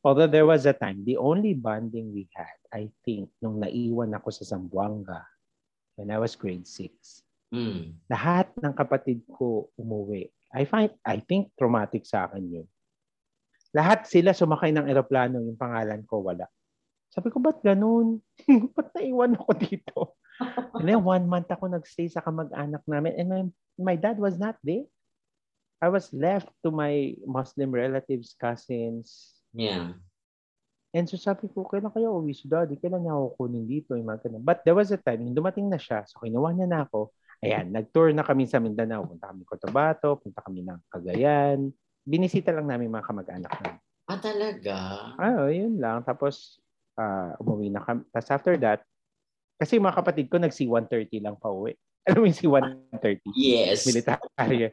Although there was a time, the only bonding we had, I think, nung naiwan ako sa Zamboanga when I was grade 6. Mm. Lahat ng kapatid ko umuwi. I find, I think traumatic sa akin yun. Lahat sila sumakay ng eroplano, yung pangalan ko wala. Sabi ko, ba't ganun? ba't naiwan ako dito? And then one month ako nagstay sa kamag-anak namin and my, my dad was not there. I was left to my Muslim relatives, cousins. Yeah. And so sabi ko, kailan kayo uwi si daddy? Kailan niya ako kunin dito? Yung mga But there was a time, yung dumating na siya, so kinuha niya na ako. Ayan, nag-tour na kami sa Mindanao. Punta kami Cotabato, punta kami ng Cagayan, binisita lang namin mga kamag-anak namin. Ah, talaga? Ah, yun lang. Tapos, uh, umuwi na kami. Tapos after that, kasi mga kapatid ko, nag-C-130 lang pa uwi. Alam mo yung C-130? Yes. Military.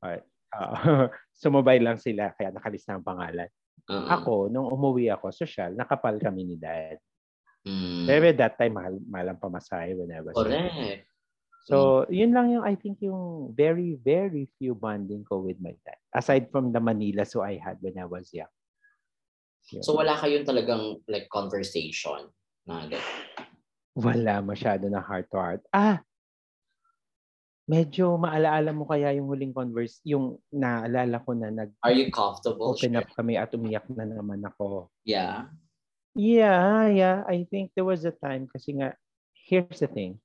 Uh, uh, sumabay lang sila, kaya nakalista ang pangalan. Uh-huh. Ako, nung umuwi ako, social, nakapal kami ni dad. Mm. Pero that time, mahal, mahal ang pamasahe when I was Correct. So, mm. yun lang yung, I think, yung very, very few bonding ko with my dad. Aside from the Manila so I had when I was young. Yun. So, wala kayong talagang like conversation na like... Wala masyado na heart to heart. Ah! Medyo maalaala mo kaya yung huling converse, yung naalala ko na nag... Are you comfortable? Open up kami at umiyak na naman ako. Yeah. Yeah, yeah. I think there was a time kasi nga, here's the thing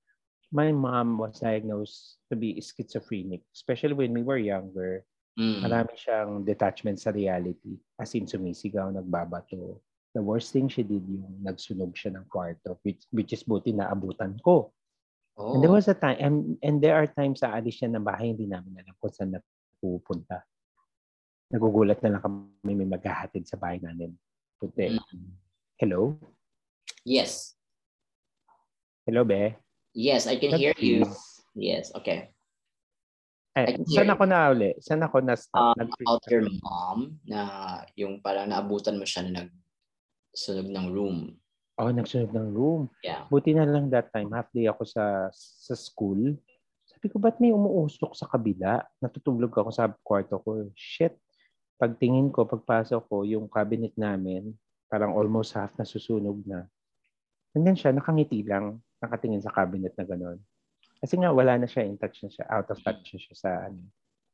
my mom was diagnosed to be schizophrenic, especially when we were younger. Mm. Marami siyang detachment sa reality. As in, sumisigaw, nagbabato. The worst thing she did yung nagsunog siya ng kwarto, which, which is buti na abutan ko. Oh. And there was a time, and, and there are times sa alis siya ng bahay, hindi namin alam kung saan na pupunta. nagugulat na lang kami may maghahatid sa bahay namin. Puti. Mm-hmm. Hello? Yes. Hello, Be? Yes, I can hear you. Yes, okay. Eh, saan ako na uli? Saan ako na stop? Um, about your mom na yung parang naabutan mo siya na nagsunog ng room. Oh, nagsunog ng room. Yeah. Buti na lang that time, half day ako sa sa school. Sabi ko, ba't may umuusok sa kabila? Natutulog ako sa kwarto ko. Shit. Pagtingin ko, pagpasok ko, yung cabinet namin, parang almost half na susunog na. And then siya, nakangiti lang, nakatingin sa cabinet na gano'n. Kasi nga wala na siya, in touch na siya, out of touch na siya sa ano,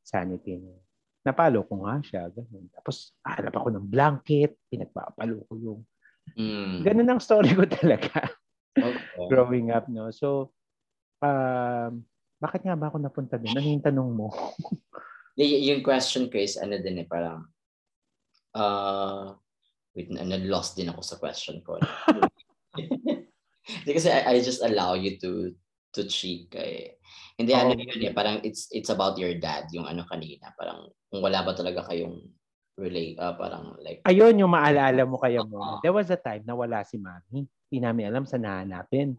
sanity niya. Napalo ko nga siya, ganun. Tapos hanap ako ng blanket, pinagpapalo ko yung... Mm. Ganun ang story ko talaga. Okay. Growing up, no? So, um, bakit nga ba ako napunta doon? Ano yung tanong mo? y- yung question ko is, ano din eh, parang, uh, wait, na-lost din ako sa question ko. kasi I, I just allow you to to cheek eh. Hindi oh. ano yun eh, parang it's it's about your dad yung ano kanina, parang kung wala ba talaga kayong relate uh, parang like Ayun yung maalala mo kaya mo. Uh, There was a time na wala si Mami. Hindi namin alam sa nahanapin.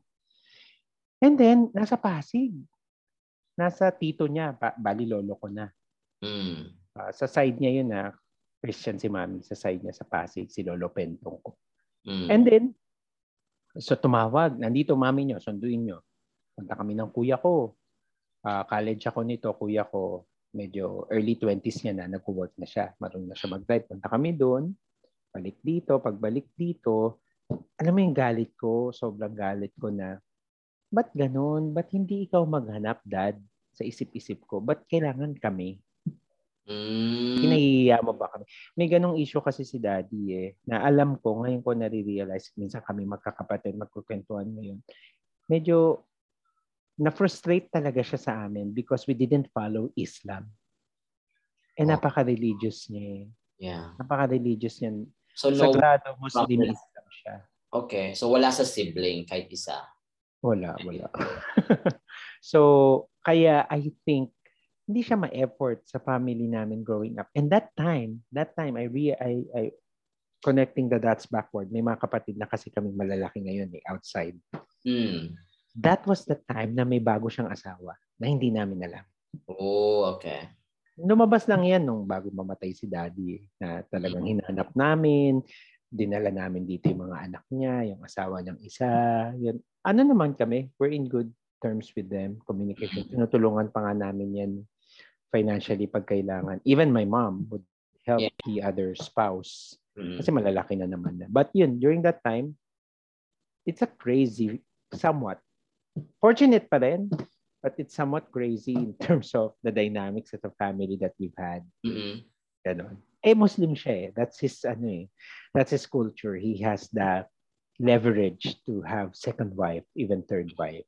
And then nasa Pasig. Nasa tito niya, ba, bali lolo ko na. Mm. Uh, sa side niya yun na Christian si Mami, sa side niya sa Pasig si Lolo Pentong ko. Mm. And then so tumawag, nandito mami niyo, sunduin niyo Punta kami ng kuya ko. Uh, college ako nito, kuya ko. Medyo early 20s niya na, nag-work na siya. Marunong na siya mag-drive. Punta kami doon. Balik dito, pagbalik dito. Alam mo yung galit ko, sobrang galit ko na, ba't ganun? Ba't hindi ikaw maghanap, dad? Sa isip-isip ko, ba't kailangan kami? Mm. Kinahiya mo ba kami? May ganong issue kasi si daddy eh, na alam ko, ngayon ko nare-realize, minsan kami magkakapatid, magkukwentuhan ngayon. Medyo na-frustrate talaga siya sa amin because we didn't follow Islam. Eh, oh. napaka-religious niya. Eh. Yeah. Napaka-religious niya. So, no, Sagrado Muslim. Islam siya. Okay. So, wala sa sibling kahit isa? Wala, wala. so, kaya I think hindi siya ma-effort sa family namin growing up. And that time, that time, I, re- I, I connecting the dots backward. May mga kapatid na kasi kami malalaki ngayon eh, outside. Mm that was the time na may bago siyang asawa na hindi namin alam. Oh, okay. Lumabas lang yan nung bago mamatay si daddy na talagang mm-hmm. hinanap namin. Dinala namin dito yung mga anak niya, yung asawa ng isa. Yun. Ano naman kami, we're in good terms with them. Communication. Mm-hmm. Tinutulungan pa nga namin yan financially pag kailangan. Even my mom would help yeah. the other spouse. Mm-hmm. Kasi malalaki na naman na. But yun, during that time, it's a crazy, somewhat, fortunate pa rin, but it's somewhat crazy in terms of the dynamics of the family that we've had. Mm-hmm. Ganon. Eh, Muslim siya eh. That's his, ano eh, that's his culture. He has the leverage to have second wife, even third wife.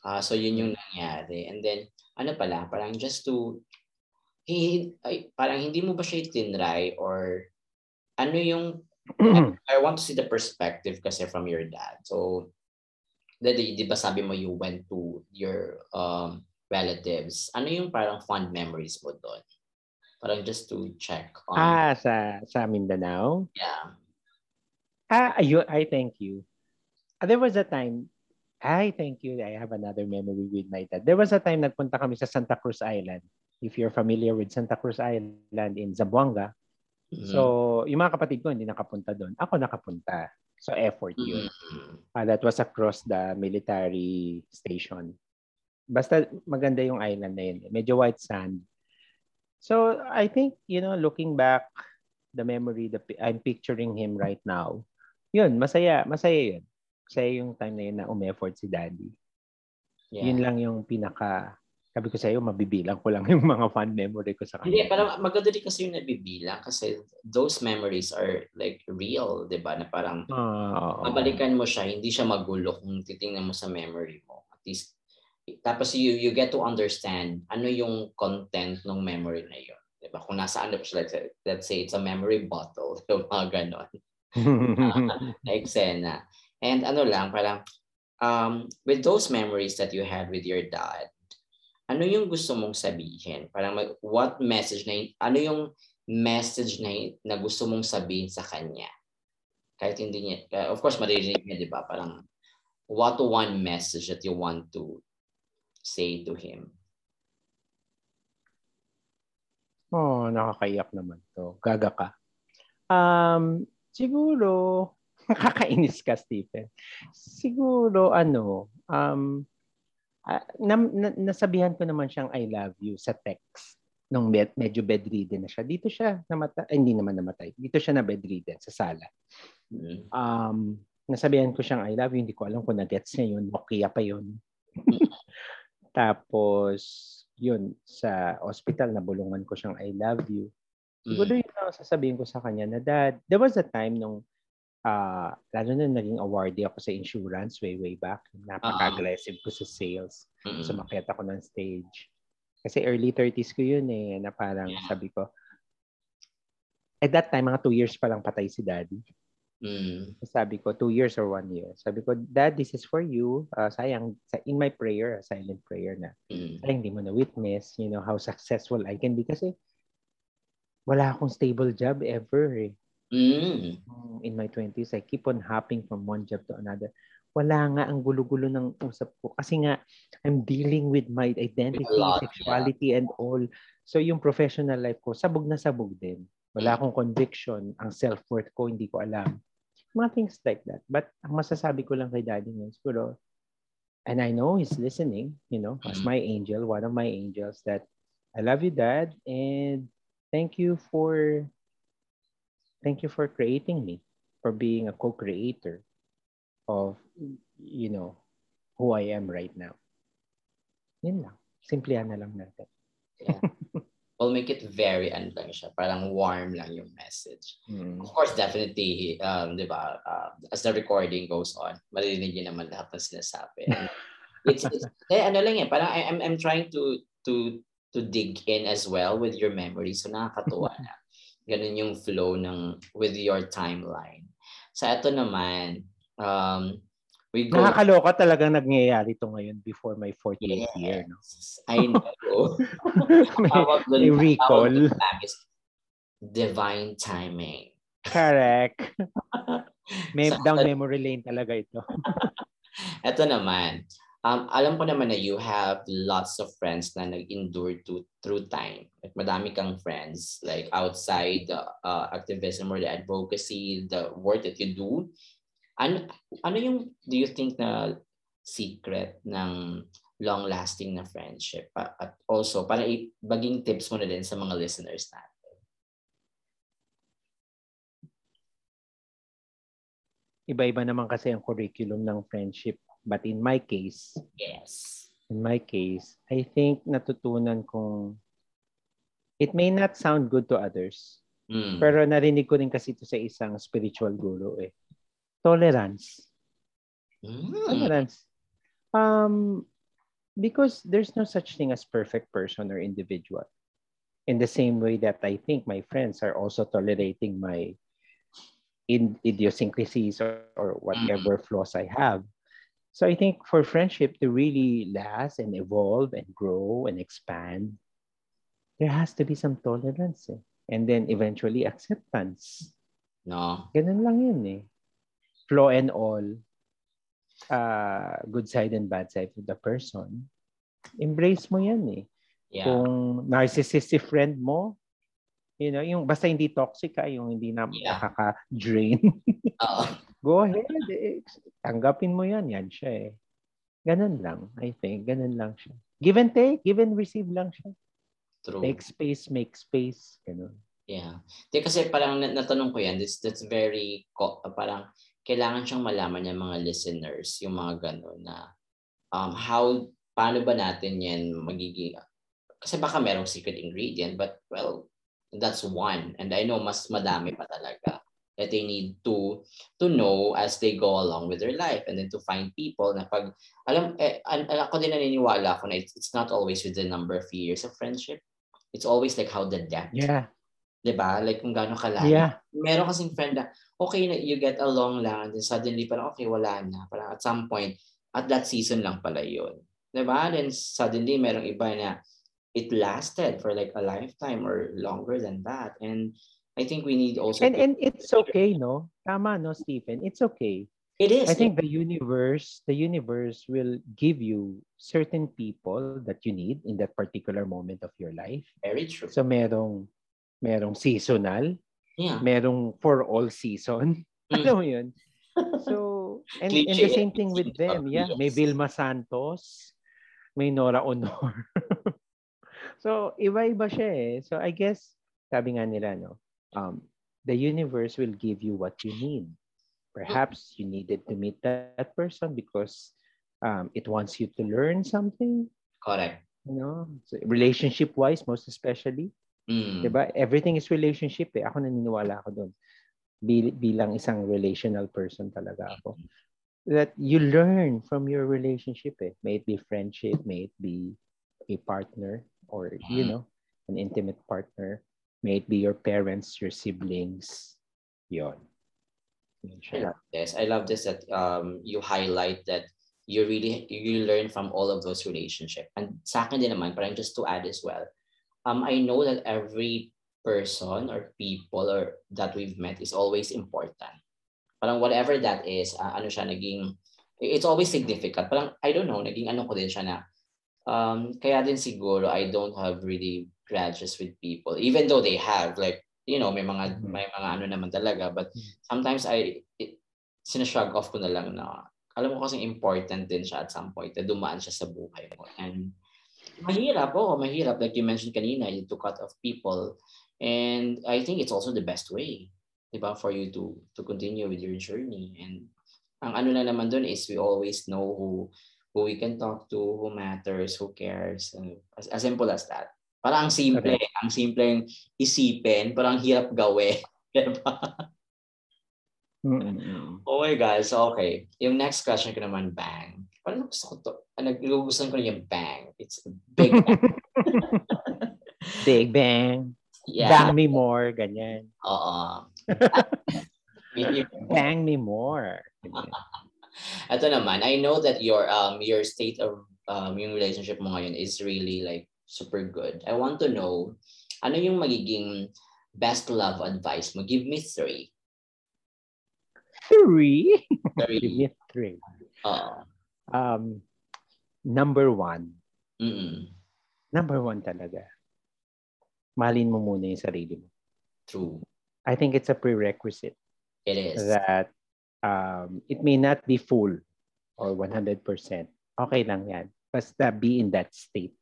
Ah, uh, so yun yung nangyari. And then, ano pala, parang just to, he, ay, parang hindi mo ba siya tinry or ano yung, I want to see the perspective kasi from your dad. So, di, di ba sabi mo you went to your um, relatives, ano yung parang fond memories mo doon? Parang just to check on... Ah, sa, sa Mindanao? Yeah. Ah, ayun, I thank you. Uh, there was a time, I thank you, I have another memory with my dad. There was a time nagpunta kami sa Santa Cruz Island. If you're familiar with Santa Cruz Island in Zamboanga. Mm-hmm. So, yung mga kapatid ko hindi nakapunta doon. Ako nakapunta. So effort yun. Mm-hmm. Uh, that was across the military station. Basta maganda yung island na yun. Medyo white sand. So I think, you know, looking back, the memory, the, I'm picturing him right now. Yun, masaya. Masaya yun. Masaya yung time na yun na umeffort si daddy. Yeah. Yun lang yung pinaka sabi ko sa iyo, mabibilang ko lang yung mga fun memory ko sa kanya. Hindi, parang maganda din kasi yung nabibilang kasi those memories are like real, di ba? Na parang uh, mabalikan mo siya, hindi siya magulo kung titingnan mo sa memory mo. At least, tapos you, you get to understand ano yung content ng memory na yun. Di ba? Kung nasaan na siya, let's say, it's a memory bottle, yung mga ganon. uh, eksena. And ano lang, parang um, with those memories that you had with your dad, ano yung gusto mong sabihin? Parang mag, what message na, ano yung message na, na gusto mong sabihin sa kanya? Kahit hindi niya, uh, of course, maririnig niya, di ba? Parang, what one message that you want to say to him? Oh, nakakaiyak naman to. Gaga ka. Um, siguro, kakainis ka, Stephen. Siguro, ano, um, uh, na, na, nasabihan ko naman siyang I love you sa text nung med, medyo bedridden na siya. Dito siya namatay, eh, hindi naman namatay. Dito siya na bedridden sa sala. Mm. Um, nasabihan ko siyang I love you. Hindi ko alam kung na-gets niya yun. Nokia pa yun. Tapos, yun, sa hospital, nabulungan ko siyang I love you. Siguro mm. yun ang sasabihin ko sa kanya na dad, there was a time nung uh, lalo na naging awardee ako sa insurance way, way back. Napaka-aggressive ko sa sales. Mm-hmm. Sumakyat ako ng stage. Kasi early 30s ko yun eh, na parang yeah. sabi ko, at that time, mga two years pa lang patay si daddy. Mm. Sabi ko, two years or one year. Sabi ko, Dad, this is for you. Uh, sayang, in my prayer, silent prayer na, mm. sayang hindi mo na witness, you know, how successful I can be. Kasi wala akong stable job ever eh. Mm. In my 20s, I keep on hopping from one job to another. Wala nga ang gulo-gulo ng usap ko. Kasi nga, I'm dealing with my identity, lot, sexuality, yeah. and all. So yung professional life ko, sabog na sabog din. Wala akong conviction. Ang self-worth ko, hindi ko alam. Mga things like that. But ang masasabi ko lang kay daddy ngayon, siguro, and I know he's listening, you know, as mm-hmm. my angel, one of my angels, that I love you, dad, and thank you for thank you for creating me, for being a co-creator of, you know, who I am right now. Yun lang. Simplihan na lang natin. Yeah. we'll make it very ano lang siya, parang warm lang yung message. Mm. Of course, definitely, um, di ba, uh, as the recording goes on, maririnig niyo naman lahat ng sinasabi. it's, it's eh, ano lang eh, parang I, I'm, I'm trying to, to, to dig in as well with your memory. So nakakatuwa na. Ganun yung flow ng, with your timeline. Sa so, ito naman, um, We go. Nakakaloka talaga nangyayari to ngayon before my 48th yes. year. No? I know. may, may recall. Divine timing. Correct. may so, down memory lane talaga ito. ito naman. Um, alam ko naman na you have lots of friends na nag-endure to, through time. Like madami kang friends like outside the uh, activism or the advocacy, the work that you do ano, ano yung, do you think na secret ng long-lasting na friendship? At also, para ibaging tips mo na din sa mga listeners natin. Iba-iba naman kasi ang curriculum ng friendship. But in my case, yes. In my case, I think natutunan kong it may not sound good to others. Mm. Pero narinig ko rin kasi ito sa isang spiritual guru eh tolerance. Mm. Tolerance. Um, because there's no such thing as perfect person or individual. In the same way that I think my friends are also tolerating my in idiosyncrasies or, or whatever mm. flaws I have. So I think for friendship to really last and evolve and grow and expand, there has to be some tolerance eh? and then eventually acceptance. No. Ganun lang yun eh flaw and all, uh, good side and bad side of the person, embrace mo yan eh. Yeah. Kung narcissistic friend mo, you know, yung basta hindi toxic ka, yung hindi na yeah. nakaka-drain. uh Go ahead. Eh, tanggapin mo yan. Yan siya eh. Ganun lang, I think. Ganun lang siya. Give and take, give and receive lang siya. True. Make space, make space. Ganun. Yeah. Di kasi parang natanong ko yan, this, that's very, parang kailangan siyang malaman ng mga listeners, yung mga gano'n na um, how, paano ba natin yan magiging, kasi baka merong secret ingredient, but well, that's one. And I know mas madami pa talaga that they need to to know as they go along with their life. And then to find people na pag alam eh, ako din naniniwala ako na it's, it's not always with the number of years of friendship. It's always like how the depth. Yeah. 'di ba like kung gaano kalalim yeah. meron kasing friend na okay na you get along lang and then suddenly parang okay wala na. Parang at some point at that season lang pala yun. Diba? Then suddenly, merong iba na it lasted for like a lifetime or longer than that. And I think we need also... And, and it's okay, no? Tama, no, Stephen? It's okay. It is. I think the universe, the universe will give you certain people that you need in that particular moment of your life. Very true. So merong merong seasonal, yeah. merong for all season. Mm. Alam mo yun? So, and, and the same thing with them. Yeah, may Vilma Santos, may Nora Honor. so, iba-iba siya eh. So, I guess, sabi nga nila, no, um, the universe will give you what you need. Perhaps you needed to meet that person because um, it wants you to learn something. Correct. You know, so relationship-wise, most especially. Mm. Diba? Everything is relationship eh. Ako naniniwala ako doon. Bil- bilang isang relational person talaga ako. That you learn from your relationship eh. May it be friendship, may it be a partner or, you know, an intimate partner. May it be your parents, your siblings. Yon. This. I love this that um, you highlight that you really you learn from all of those relationships. And sa akin din naman, parang just to add as well, um, I know that every person or people or that we've met is always important. Parang whatever that is, uh, ano siya naging, it's always significant. Parang, I don't know, naging ano ko din siya na, um, kaya din siguro I don't have really grudges with people, even though they have, like, you know, may mga mm-hmm. may mga ano naman talaga, but mm-hmm. sometimes I it, sinashrug off ko na lang na alam mo kasi important din siya at some point na dumaan siya sa buhay mo. And mahirap, oh, mahirap. Like you mentioned kanina, you to cut off people. And I think it's also the best way, di ba, for you to to continue with your journey. And ang ano na naman doon is we always know who who we can talk to, who matters, who cares. And as, as simple as that. Parang ang simple, okay. ang simpleng isipin, parang hirap gawin. Diba? Mm-hmm. Oh my God. So, okay. Yung next question ko naman, bang. Parang gusto ko to. Ah, Nagugustuhan ko na yung bang. It's a big bang. big bang. Yeah. Bang me more. Ganyan. Oo. bang me more. Ito naman, I know that your um your state of um yung relationship mo ngayon is really like super good. I want to know, ano yung magiging best love advice mo? Give me three. Three? Three. Give me three. Uh, um, number one. Mm-mm. Number one talaga. Mahalin mo muna yung sarili mo. True. I think it's a prerequisite. It is. That um, it may not be full or 100%. Okay lang yan. Basta be in that state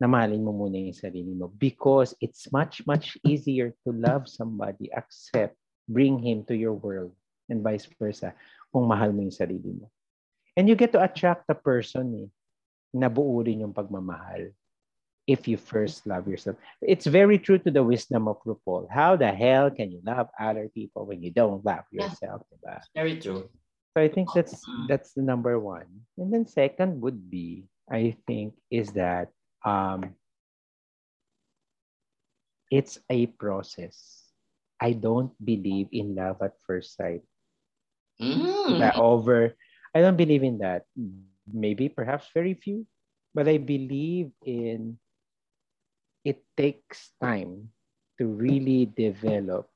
na mahalin mo muna yung sarili mo because it's much, much easier to love somebody, accept, bring him to your world, and vice versa kung mahal mo yung sarili mo. And you get to attract the person eh, na buo rin yung pagmamahal if you first love yourself. It's very true to the wisdom of RuPaul. How the hell can you love other people when you don't love yourself? Yeah. Diba? Very true. So I think that's that's the number one. And then second would be, I think, is that um, it's a process. I don't believe in love at first sight. Mm. That over, I don't believe in that. Maybe perhaps very few, but I believe in it takes time to really develop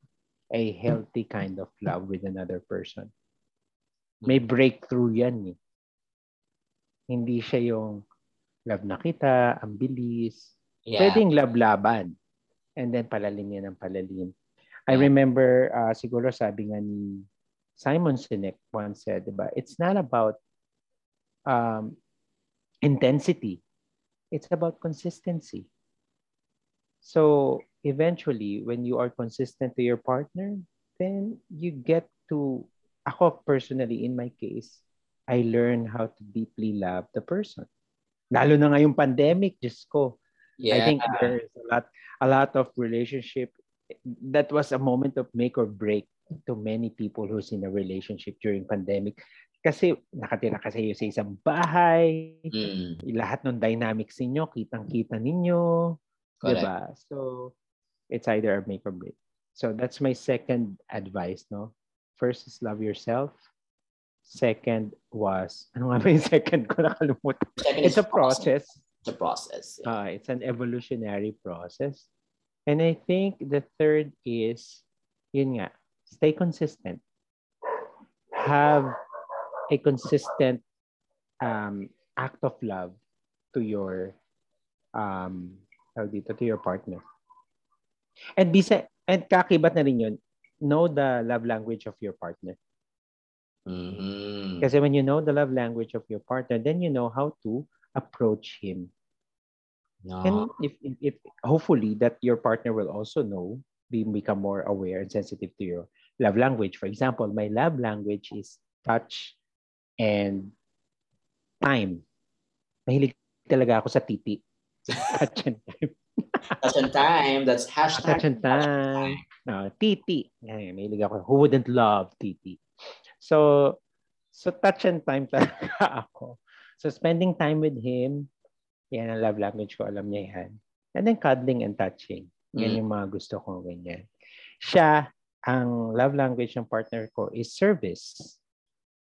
a healthy kind of love with another person. May breakthrough yan eh. Hindi siya yung love na kita, ang bilis. Yeah. Pwedeng love-laban. And then palalim yan ng palalim. I remember, uh, siguro sabi nga ni Simon Sinek once said, diba, it's not about um, intensity. It's about consistency. So eventually, when you are consistent to your partner, then you get to, ako personally, in my case, I learn how to deeply love the person. Lalo na ngayong pandemic, just ko. Yeah. I think there's a lot, a lot of relationship. That was a moment of make or break to many people who's in a relationship during pandemic. Kasi nakatira kasi sa isang bahay, mm. lahat ng dynamics ninyo, kitang-kita ninyo. Correct. Diba? So, it's either a make or break. So, that's my second advice, no? First is love yourself. Second was, ano nga ba yung second ko nakalimutan? Second it's a process. It's a process. Yeah. Uh, it's an evolutionary process. And I think the third is, yun nga, stay consistent. Have a consistent um, act of love to your um, dito, to your partner. And bisa, and kakibat na rin yun, know the love language of your partner. Mm-hmm. Kasi when you know the love language of your partner, then you know how to approach him. No. And if, if, if hopefully that your partner will also know, be, become more aware and sensitive to your love language. For example, my love language is touch and time. Mahilig talaga ako sa titi. touch and time. touch and time. That's hashtag. Touch and time. No, titi. Ay, mahilig ako. Who wouldn't love titi? So, so touch and time talaga ako. So spending time with him, yan ang love language ko, alam niya yan. And then cuddling and touching. Yan mm. yung mga gusto ko, ganyan. Siya, ang love language ng partner ko is service.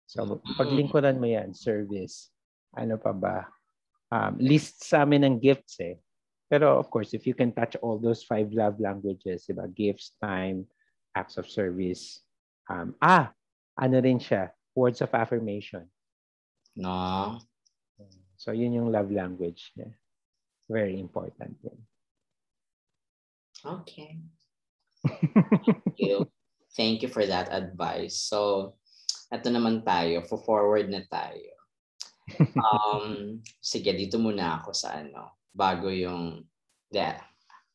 So, paglingkuran mo yan, service. Ano pa ba? Um, list sa amin ng gifts eh. Pero of course, if you can touch all those five love languages, diba? gifts, time, acts of service. Um, ah, ano rin siya, words of affirmation. No. So yun yung love language niya. Very important yun. Okay. Thank you. Thank you for that advice. So, ito naman tayo. For forward na tayo. Um, sige, dito muna ako sa ano. Bago yung, yeah,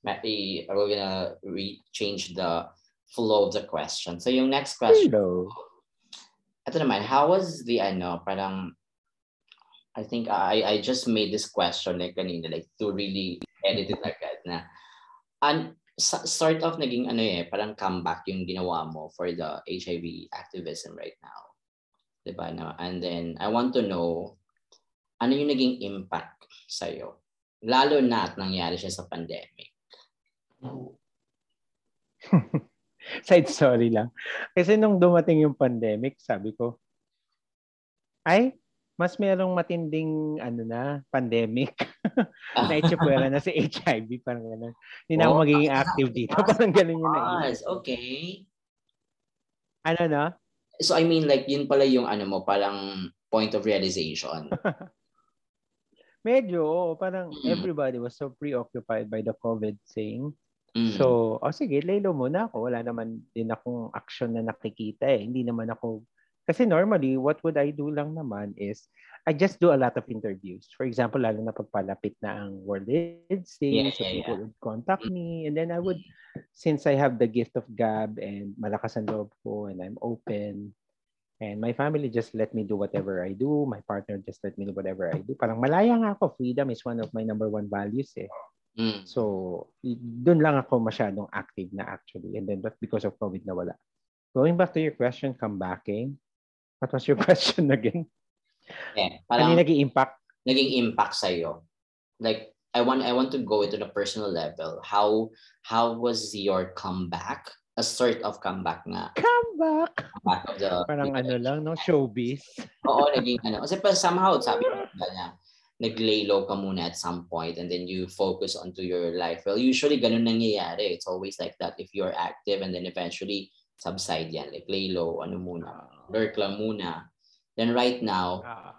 we're gonna re- change the flow of the question. So, yung next question. Hello ito naman, how was the ano, parang I think I I just made this question like kanina like to really edit it agad na and sort of naging ano eh parang comeback yung ginawa mo for the HIV activism right now. 'Di ba no? And then I want to know ano yung naging impact sa iyo lalo na at nangyari siya sa pandemic. Side story lang. Kasi nung dumating yung pandemic, sabi ko, ay, mas merong matinding ano na, pandemic. na itsipwera na si HIV. Parang gano'n. Hindi na ako oh, magiging active dito. Parang gano'n yung naisip. Okay. Ano na? So I mean like yun pala yung ano mo, parang point of realization. Medyo, parang mm. everybody was so preoccupied by the COVID thing Mm. So, oh sige, laylo muna ako. Wala naman din akong action na nakikita eh. Hindi naman ako, kasi normally, what would I do lang naman is, I just do a lot of interviews. For example, lalo na pagpalapit na ang World AIDS Day, yeah, so yeah, people yeah. would contact me, and then I would, since I have the gift of gab and malakas ang loob ko, and I'm open, and my family just let me do whatever I do, my partner just let me do whatever I do. Parang malaya nga ako, freedom is one of my number one values eh. Mm. So, doon lang ako masyadong active na actually. And then, but because of COVID na wala. Going back to your question, come backing. What was your question again? Yeah, parang ano naging impact? Naging impact sa iyo. Like, I want I want to go into the personal level. How how was your comeback? A sort of comeback nga. Comeback? Comeback of the... Parang ano lang, no? Showbiz. Oo, naging ano. Kasi pa somehow, sabi ko na, nag-lay low ka muna at some point and then you focus onto your life. Well, usually ganun nangyayari. It's always like that if you're active and then eventually subside yan. Like lay low, ano muna, lurk lang muna. Then right now, uh,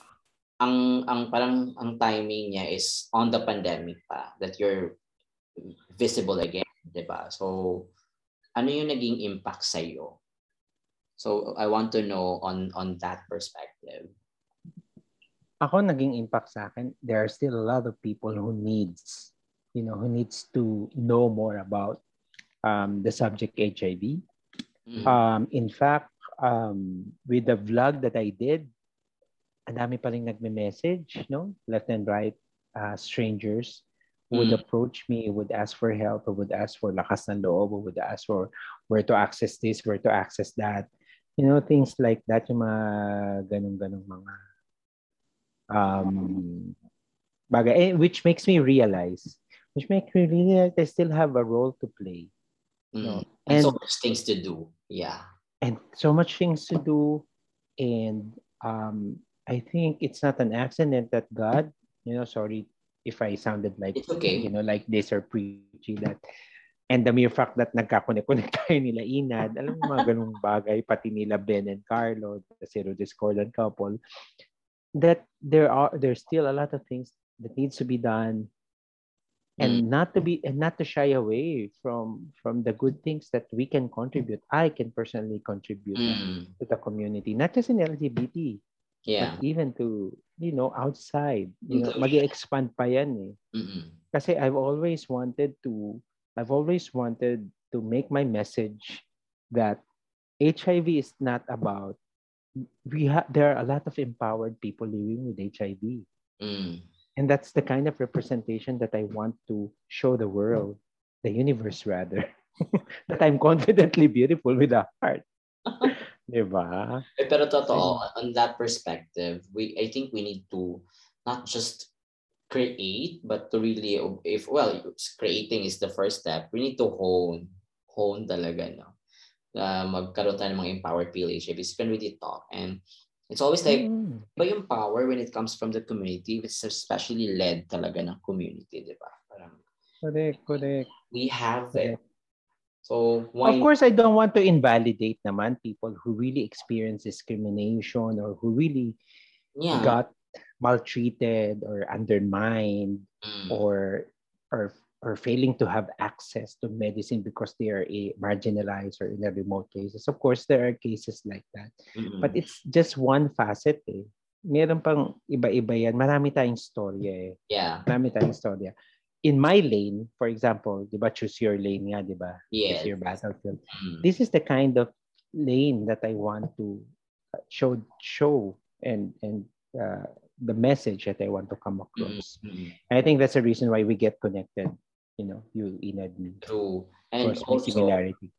ang ang parang ang timing niya is on the pandemic pa that you're visible again, 'di ba? So ano yung naging impact sa iyo? So I want to know on on that perspective ako naging impact sa akin, there are still a lot of people who needs, you know, who needs to know more about um, the subject HIV. Mm-hmm. Um, in fact, um, with the vlog that I did, ang dami pa rin nagme-message, no? Left and right, uh, strangers would mm-hmm. approach me, would ask for help, or would ask for lakas ng loob, or would ask for where to access this, where to access that. You know, things like that, yung mga ganong-ganong mga um, bagay, eh, which makes me realize, which makes me realize I still have a role to play. Mm. And, and so much things to do. Yeah. And so much things to do. And um, I think it's not an accident that God, you know, sorry if I sounded like, it's okay. you know, like this or preachy that, and the mere fact that nagkakonek-connect tayo nila Inad, alam mo mga ganung bagay, pati nila Ben and Carlo, the Zero Discordant couple, that there are, there's still a lot of things that needs to be done and mm. not to be and not to shy away from from the good things that we can contribute i can personally contribute mm. to the community not just in lgbt yeah but even to you know outside you know magi-expand pa yan eh Mm-mm. kasi i've always wanted to i've always wanted to make my message that hiv is not about we have there are a lot of empowered people living with hiv mm and that's the kind of representation that I want to show the world, the universe rather, that I'm confidently beautiful with a heart. diba? Eh, pero totoo, on that perspective, we I think we need to not just create, but to really, if, well, creating is the first step, we need to hone, hone talaga, no? Uh, magkaroon tayo ng mga empowered PLHA, we can really talk. And It's always like, mm. iba yung power when it comes from the community, which is especially led talaga ng community, di ba? Parang, correct, correct. We have correct. it. So, why... Of course, I don't want to invalidate naman people who really experience discrimination or who really yeah. got maltreated or undermined mm. or or or failing to have access to medicine because they are a marginalized or in a remote places. Of course, there are cases like that. Mm-hmm. But it's just one facet eh. Meron pang iba-iba yan. Marami tayong storya eh. Yeah. Marami tayong storya. In my lane, for example, di ba, choose your lane nga, di ba? Yes. Choose your battlefield. Mm-hmm. This is the kind of lane that I want to show show and and uh, the message that I want to come across. Mm-hmm. I think that's the reason why we get connected you know, you inad me. True. And course, also, similarity.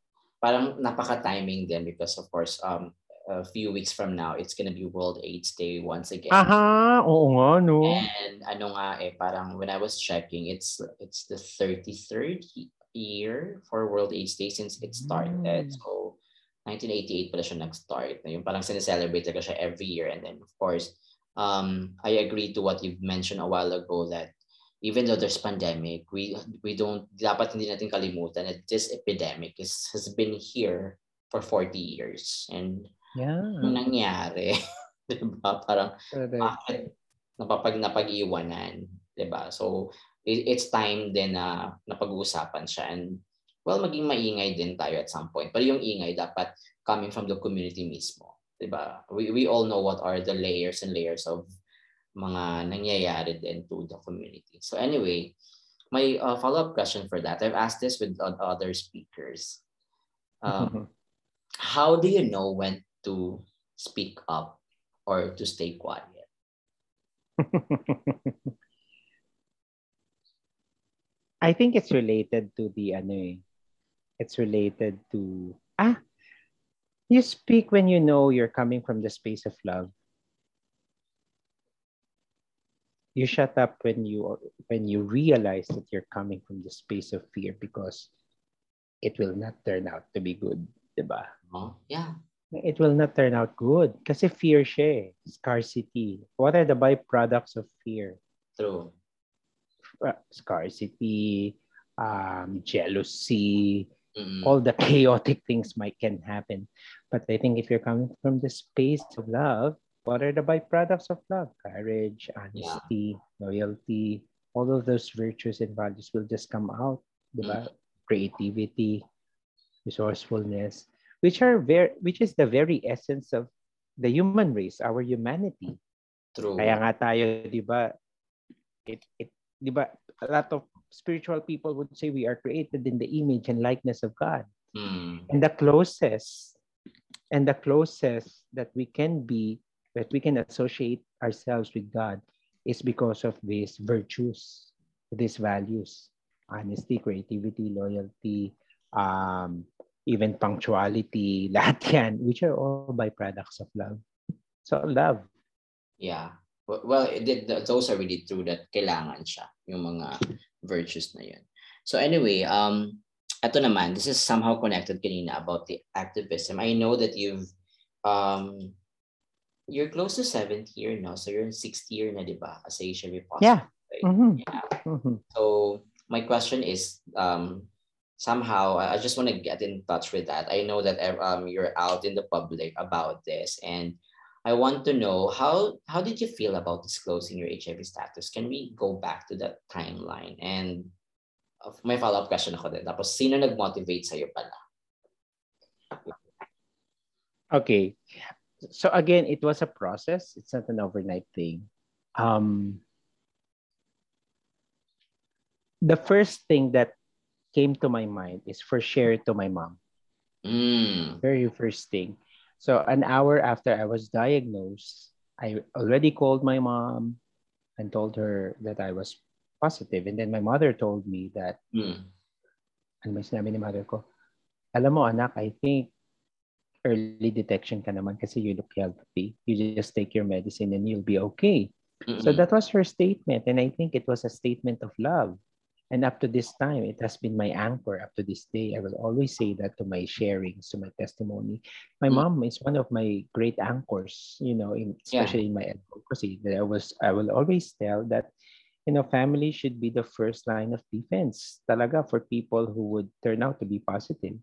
parang napaka-timing din because of course, um, a few weeks from now, it's gonna be World AIDS Day once again. Aha, oo nga, no? And ano nga eh, parang when I was checking, it's it's the 33rd year for World AIDS Day since it started. Mm. So, 1988 pala siya nag-start. Yung parang sineselebrate ko siya every year. And then, of course, um, I agree to what you've mentioned a while ago that even though there's pandemic, we we don't dapat hindi natin kalimutan that this epidemic is has been here for 40 years and yeah. ano nangyari? 'Di ba? Parang bakit napapag napag-iwanan, 'di ba? So it, it's time din na napag-uusapan siya and well maging maingay din tayo at some point. Pero yung ingay dapat coming from the community mismo, 'di ba? We we all know what are the layers and layers of mga nangyayari din to the community. So anyway, my uh, follow-up question for that, I've asked this with other speakers. Um, how do you know when to speak up or to stay quiet? I think it's related to the ano eh. It's related to ah you speak when you know you're coming from the space of love. You shut up when you when you realize that you're coming from the space of fear because it will not turn out to be good, diba? Oh, yeah. It will not turn out good kasi fear siya eh. Scarcity. What are the byproducts of fear? True. Scarcity, um, jealousy, mm-hmm. all the chaotic things might can happen. But I think if you're coming from the space of love, what are the byproducts of love? Courage, honesty, yeah. loyalty, all of those virtues and values will just come out. Mm. Creativity, resourcefulness, which are very which is the very essence of the human race, our humanity. True. Kaya nga tayo, di ba, it, it, di ba, a lot of spiritual people would say we are created in the image and likeness of God. Mm. And the closest, and the closest that we can be that we can associate ourselves with God is because of these virtues, these values, honesty, creativity, loyalty, um, even punctuality, lahat yan, which are all byproducts of love. So, love. Yeah. Well, it, those are really true that kailangan siya, yung mga virtues na yun. So anyway, um, ito naman, this is somehow connected kanina about the activism. I know that you've um, you're close to seventh year now, so you're in sixth year na, di ba? As HIV positive. Yeah. Right? Mm-hmm. yeah. Mm-hmm. So my question is, um, somehow I just want to get in touch with that. I know that um, you're out in the public about this, and I want to know how how did you feel about disclosing your HIV status? Can we go back to that timeline? And may follow-up question ako din. Tapos, sino nag-motivate sa'yo pala? Okay. So again, it was a process. It's not an overnight thing. Um, the first thing that came to my mind is for share to my mom. Mm. Very first thing. So an hour after I was diagnosed, I already called my mom and told her that I was positive. And then my mother told me that, mm. ano may sinabi ni mother ko, alam mo anak, I think early detection ka naman kasi you look healthy. You just take your medicine and you'll be okay. Mm-hmm. So that was her statement. And I think it was a statement of love. And up to this time, it has been my anchor up to this day. I will always say that to my sharings, to my testimony. My mm-hmm. mom is one of my great anchors, you know, in, especially yeah. in my advocacy. That I was, I will always tell that, you know, family should be the first line of defense talaga for people who would turn out to be positive.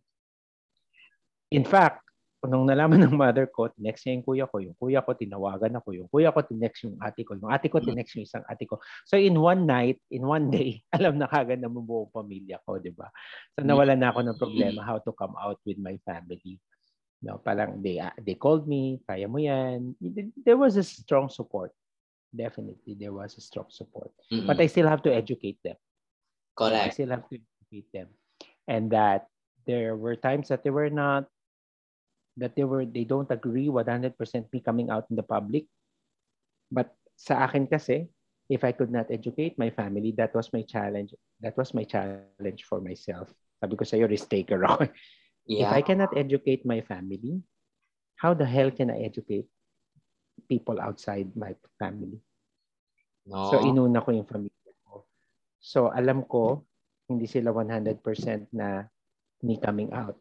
In fact, nung nalaman ng mother ko, next niya yung kuya ko, yung kuya ko tinawagan ako, yung kuya ko tinext yung ate ko, yung ate ko tinext yung isang ate ko. So in one night, in one day, alam na kagad na buong pamilya ko, di ba? So nawala na ako ng problema how to come out with my family. No, parang they, uh, they called me, kaya mo yan. There was a strong support. Definitely, there was a strong support. Mm-hmm. But I still have to educate them. Correct. I still have to educate them. And that there were times that they were not that they were they don't agree 100% me coming out in the public. But sa akin kasi, if I could not educate my family, that was my challenge. That was my challenge for myself. Sabi ko sa'yo, risk taker ako. Yeah. If I cannot educate my family, how the hell can I educate people outside my family? No. So inuna ko yung family ko. So alam ko, hindi sila 100% na me coming out.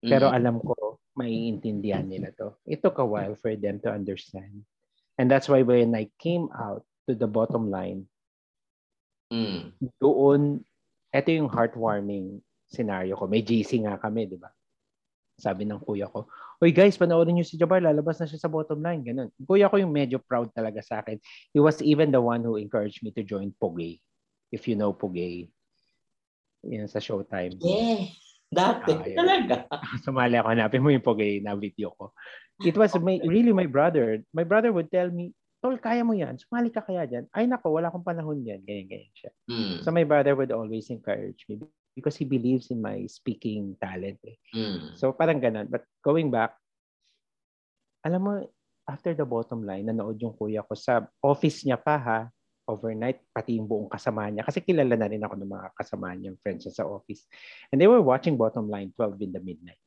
Pero mm-hmm. alam ko, maiintindihan nila to. It took a while for them to understand. And that's why when I came out to the bottom line, mm. doon, ito yung heartwarming scenario ko. May GC nga kami, di ba? Sabi ng kuya ko, Uy guys, panoorin niyo si Jabbar, lalabas na siya sa bottom line. Ganun. Kuya ko yung medyo proud talaga sa akin. He was even the one who encouraged me to join Pugay. If you know Pugay. Yun sa Showtime. Yeah. Dati, ah, talaga. Sumali ako, hanapin mo yung pogay na video ko. It was my, really my brother. My brother would tell me, Tol, kaya mo yan. Sumali ka kaya dyan. Ay nako, wala akong panahon yan. Ganyan, ganyan siya. Mm. So my brother would always encourage me because he believes in my speaking talent. Eh. Mm. So parang ganun. But going back, alam mo, after the bottom line, nanood yung kuya ko sa office niya pa ha, overnight, pati yung buong kasama niya. Kasi kilala na rin ako ng mga kasama niya, friends sa office. And they were watching Bottom Line 12 in the midnight.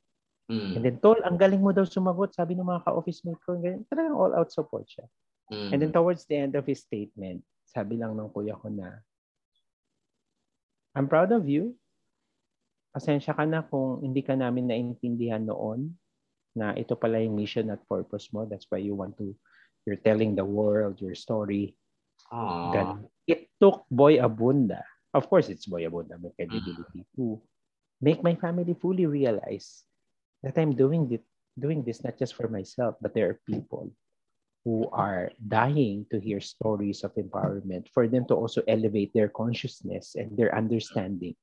Mm. And then, Tol, ang galing mo daw sumagot. Sabi ng mga ka-office mate ko, ganyan. talagang all-out support siya. Mm. And then towards the end of his statement, sabi lang ng kuya ko na, I'm proud of you. Pasensya ka na kung hindi ka namin naintindihan noon na ito pala yung mission at purpose mo. That's why you want to, you're telling the world your story Ganun. It took Boy Abunda, of course it's Boy Abunda, may credibility, to make my family fully realize that I'm doing this, doing this not just for myself, but there are people who are dying to hear stories of empowerment for them to also elevate their consciousness and their understanding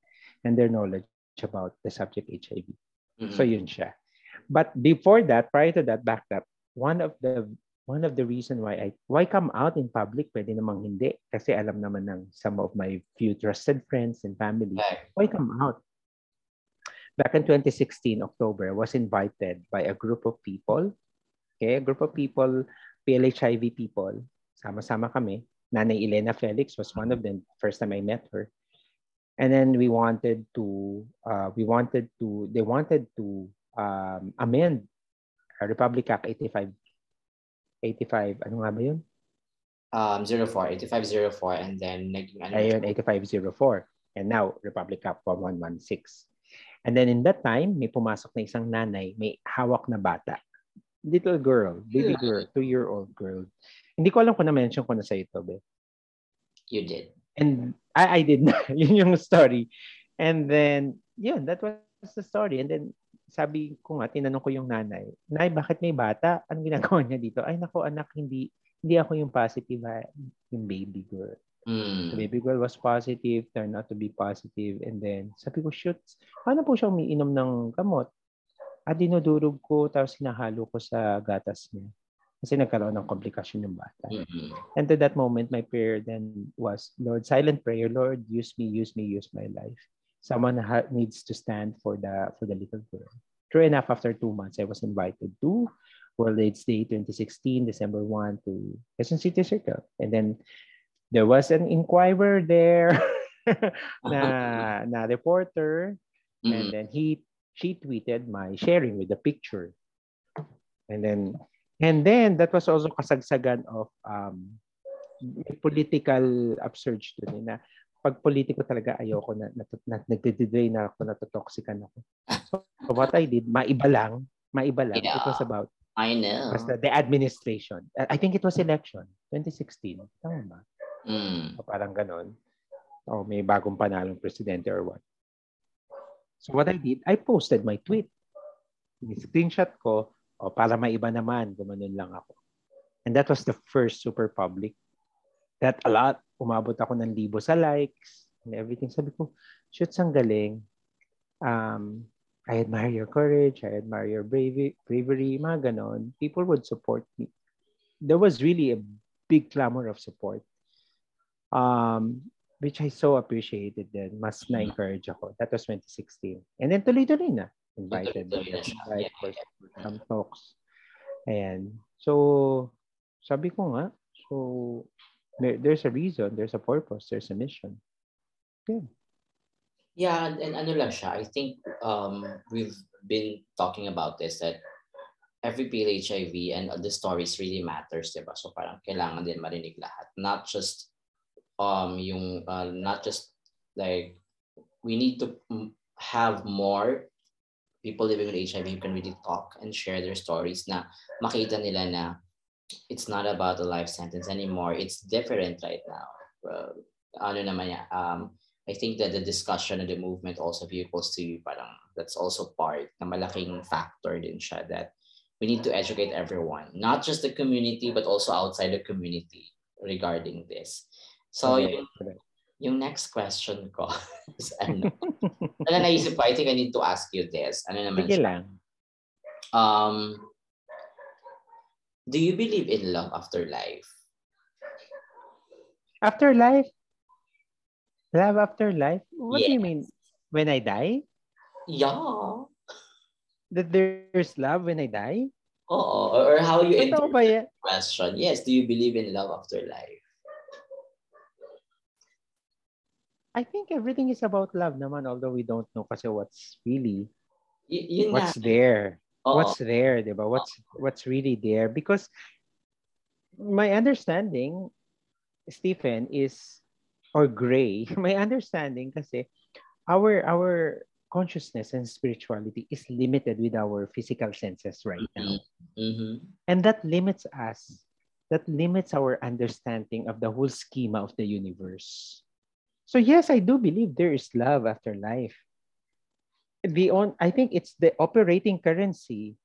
and their knowledge about the subject HIV. Mm-hmm. So yun siya. But before that, prior to that, back that, one of the one of the reason why I why come out in public pwede namang hindi. Kasi alam naman ng some of my few trusted friends and family why come out? Back in 2016 October I was invited by a group of people. Okay a group of people PLHIV people. Sama-sama kami. Nanay Elena Felix was one of them first time I met her. And then we wanted to uh, we wanted to they wanted to um, amend Republic Act 85 85, ano nga ba yun? Um, 04, 8504 and then naging ano? Ayun, 8504. And now, Republic Cup 1116. And then in that time, may pumasok na isang nanay, may hawak na bata. little girl, baby girl, two-year-old girl. Hindi ko alam kung na-mention ko na sa ito, be. You did. And I, I did na. yun yung story. And then, yun, that was the story. And then, sabi ko nga, tinanong ko yung nanay, Nay, bakit may bata? Anong ginagawa niya dito? Ay, nako anak, hindi hindi ako yung positive, ha? yung baby girl. Mm. The baby girl was positive, turned out to be positive. And then, sabi ko, shoot, paano po siya umiinom ng gamot? At ah, dinudurog ko, tapos hinahalo ko sa gatas niya. Kasi nagkaroon ng komplikasyon yung bata. Mm-hmm. And to that moment, my prayer then was, Lord, silent prayer, Lord, use me, use me, use my life. Someone needs to stand for the for the little girl. True enough, after two months, I was invited to World AIDS Day 2016, December 1 to Quezon City Circle. And then there was an inquirer there na, na reporter mm-hmm. and then he she tweeted my sharing with the picture and then and then that was also kasagsagan of um political upsurge doon eh, na pag politiko talaga ayoko na, na, na nagde-drain na ako natotoxican ako so what I did maiba lang maiba lang yeah. it was about I know basta the administration I think it was election 2016 tama ba Mm. O parang ganon. O may bagong panalong presidente or what. So what I did, I posted my tweet. Screenshot ko, o para maiba naman, gumanon lang ako. And that was the first super public. That a lot, umabot ako ng libo sa likes and everything. Sabi ko, shoot, ang galing. Um, I admire your courage. I admire your bravery, bravery, mga ganon. People would support me. There was really a big clamor of support um, which I so appreciated then. Mas mm-hmm. na-encourage ako. That was 2016. And then tuloy-tuloy na. Invited. Tuloy-tuloy Invite for some talks. And so, sabi ko nga, so there, there's a reason, there's a purpose, there's a mission. Yeah. Yeah, and, and ano lang siya, I think um, we've been talking about this that every PLHIV and the stories really matters, diba? So parang kailangan din marinig lahat. Not just um yung uh, not just like we need to have more people living with HIV who can really talk and share their stories na makita nila na it's not about a life sentence anymore. It's different right now. Uh, ano naman yan, um, I think that the discussion and the movement also vehicles to parang that's also part na malaking factor din siya that we need to educate everyone, not just the community but also outside the community regarding this. So, okay. yung, yung next question ko is ano? ano naisip ko, I think I need to ask you this. Ano naman Sige lang. Um, do you believe in love after life? After life? Love after life? What yes. do you mean? When I die? Yeah. That there's love when I die? Oo. Or how you interpret the question. Yes, do you believe in love after life? I think everything is about love naman, although we don't know kasi what's really, y- what's na. there. Oo. What's there, di? What's, what's really there? Because my understanding, Stephen, is, or Gray, my understanding kasi, our, our consciousness and spirituality is limited with our physical senses right now. Mm-hmm. And that limits us. That limits our understanding of the whole schema of the universe. So yes, I do believe there is love after life. The on, I think it's the operating currency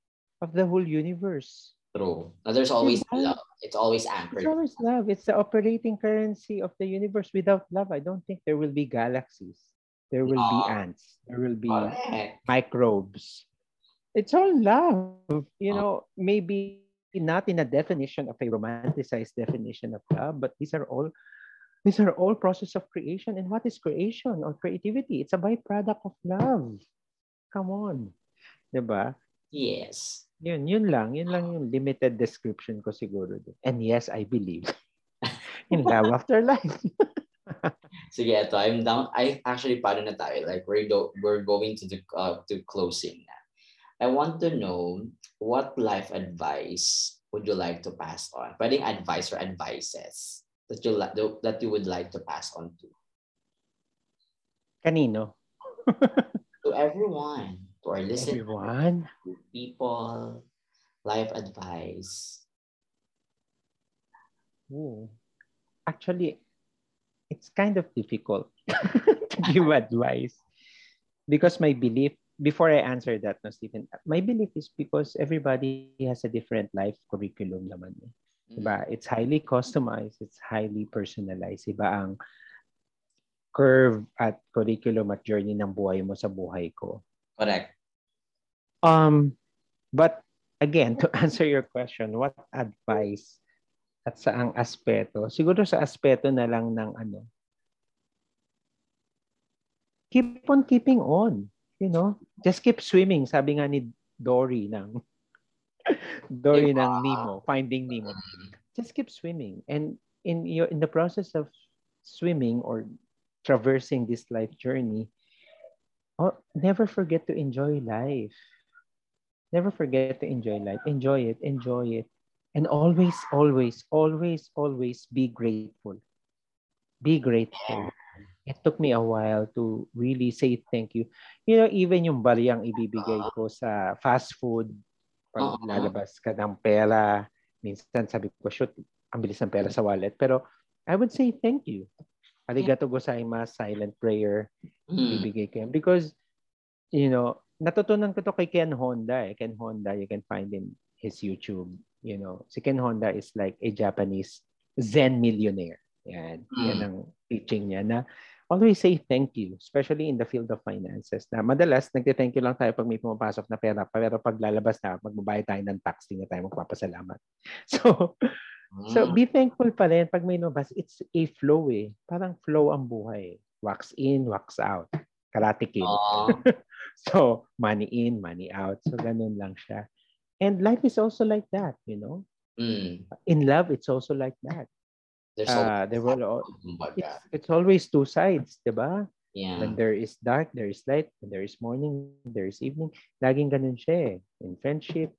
of the whole universe. True. There's always love. It's always anchored. It's always love. It's the operating currency of the universe. Without love, I don't think there will be galaxies. There will no. be ah. ants. There will be Correct. microbes. It's all love. You ah. know, maybe not in a definition of a romanticized definition of love, but these are all these are all process of creation. And what is creation or creativity? It's a byproduct of love. Come on. Diba? Yes. Yun, yun lang. Yun lang yung limited description ko siguro. And yes, I believe in love after life. Sige, ito. I'm down. I actually, paano na tayo? Like, we're, go, we're going to the uh, to closing na. I want to know what life advice would you like to pass on? Pwedeng advice or advices that you that you would like to pass on to? Kanino? to everyone, to our listeners, everyone, to people, life advice? Ooh. Actually, it's kind of difficult to give advice because my belief before I answer that, no, Stephen, my belief is because everybody has a different life curriculum naman. Eh. Diba? Mm. It's highly customized, it's highly personalized. Iba ang curve at curriculum at journey ng buhay mo sa buhay ko. Correct. Um, but again, to answer your question, what advice at saang aspeto? Siguro sa aspeto na lang ng ano, keep on keeping on. You know, just keep swimming. Sabi nga ni Dory ng Dory diba? ng Nemo, Finding Nemo. Just keep swimming. And in your in the process of swimming or traversing this life journey, oh, never forget to enjoy life. Never forget to enjoy life. Enjoy it. Enjoy it. And always, always, always, always be grateful. Be grateful. It took me a while to really say thank you. You know, even yung bariyang ibibigay ko sa fast food, pag uh-huh. lalabas ka ng pera, minsan sabi ko, shoot, ang bilis ng pera sa wallet. Pero I would say thank you. Arigato gozaimasu, silent prayer, mm. ibibigay ko yan. Because, you know, natutunan ko to kay Ken Honda. Eh. Ken Honda, you can find in his YouTube you know, si Ken Honda is like a Japanese Zen millionaire. Yan. Mm. Yan ang teaching niya na always say thank you, especially in the field of finances. Na madalas, nagte-thank you lang tayo pag may pumapasok na pera, pero pag lalabas na, magbabayad tayo ng tax, hindi na tayo magpapasalamat. So, mm. so be thankful pa rin pag may lumabas. It's a flow eh. Parang flow ang buhay. Wax in, wax out. Karate kid. so, money in, money out. So, ganun lang siya. And life is also like that, you know. Mm. In love, it's also like that. There's uh, there will all, it's, it's, always two sides, diba? Yeah. When there is dark, there is light. When there is morning, there is evening. Laging ganun siya eh. In friendship,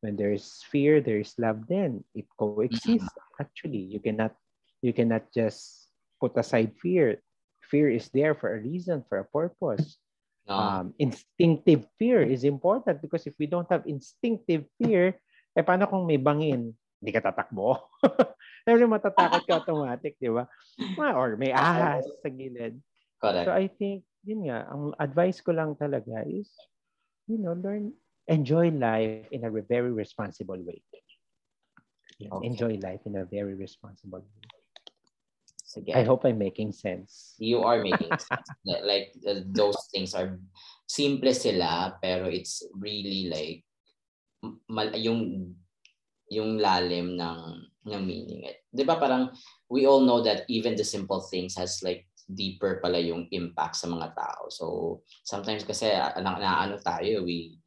when there is fear, there is love then. It coexists. Mm-hmm. Actually, you cannot you cannot just put aside fear. Fear is there for a reason, for a purpose. No. Um, instinctive fear is important because if we don't have instinctive fear, eh paano kung may bangin? Hindi ka tatakbo. Siyempre matatakot ka automatic, di ba? Or may ahas sa gilid. Correct. So I think, yun nga, ang advice ko lang talaga is, you know, learn, enjoy life in a very responsible way. Okay. Enjoy life in a very responsible way. Sige. I hope I'm making sense. You are making sense. like uh, those things are simple sila pero it's really like mal, yung yung lalim ng ng meaning. 'Di ba parang we all know that even the simple things has like deeper pala yung impact sa mga tao. So sometimes kasi uh, na, na ano tayo we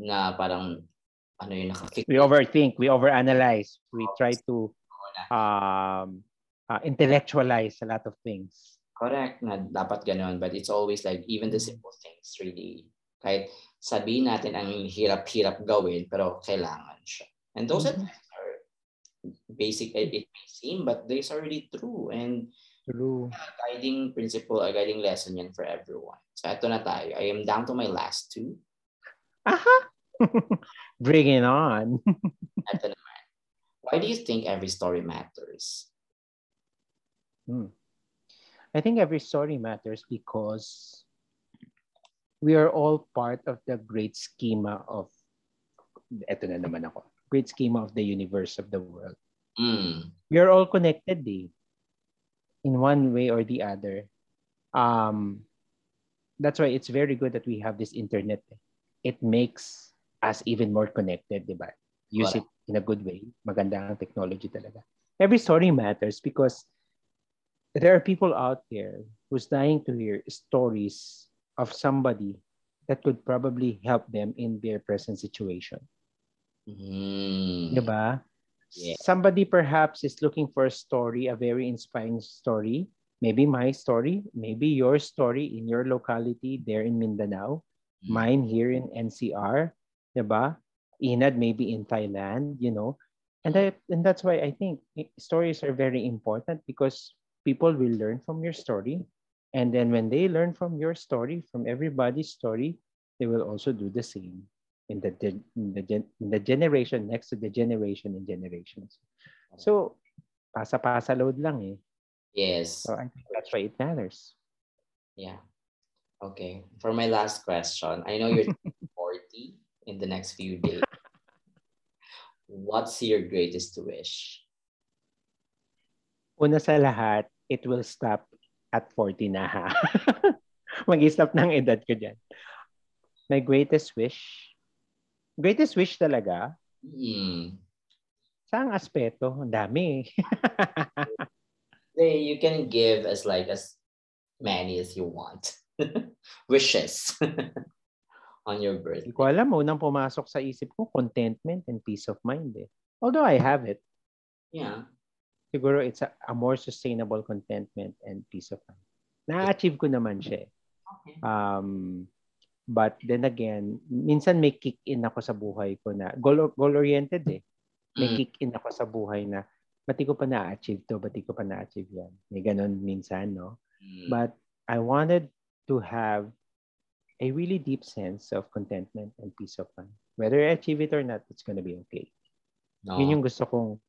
na parang ano yung nakakik- We overthink, we overanalyze, we try to um uh, intellectualize a lot of things. Correct na dapat ganoon but it's always like even the simple things really kahit sabihin natin ang hirap-hirap gawin pero kailangan siya. And those mm-hmm. are basic it may seem but these are really true and true uh, guiding principle a guiding lesson yan for everyone. So ito na tayo. I am down to my last two. Aha! Bring it on. Why do you think every story matters? Hmm. I think every story matters because we are all part of the great schema of eto na naman ako. Great schema of the universe of the world. Mm. We are all connected eh, in one way or the other. Um, that's why it's very good that we have this internet. Eh. It makes us even more connected, di ba? Use it in a good way. Maganda ang technology talaga. Every story matters because there are people out there who's dying to hear stories of somebody that could probably help them in their present situation. Mm. Diba? Yeah. Somebody perhaps is looking for a story, a very inspiring story. Maybe my story, maybe your story in your locality there in Mindanao. Mine here in NCR, diba? Inad maybe in Thailand, you know. And that, and that's why I think stories are very important because people will learn from your story. And then when they learn from your story, from everybody's story, they will also do the same. in the, in the, gen, in the generation next to the generation and generations. So, pasa-pasa load lang eh. Yes. So I think that's why it matters. Yeah. Okay. For my last question, I know you're 40 in the next few days. What's your greatest wish? Una sa lahat, it will stop at 40 na ha. Mag-stop ng edad ko dyan. My greatest wish, greatest wish talaga, Hmm. Saang aspeto? Ang dami. you can give as like as many as you want. Wishes on your birthday. Hindi ko alam, unang pumasok sa isip ko, contentment and peace of mind eh. Although I have it. Yeah. Siguro it's a, a more sustainable contentment and peace of mind. Na-achieve ko naman siya eh. Okay. Um, but then again, minsan may kick in ako sa buhay ko na goal, goal-oriented eh. May Mm. kick in ako sa buhay na ba't ko pa na-achieve to, ba't ko pa na-achieve yan. May ganun minsan, no? Mm. But I wanted to have a really deep sense of contentment and peace of mind. Whether I achieve it or not, it's gonna be okay. No. Yun yung gusto kong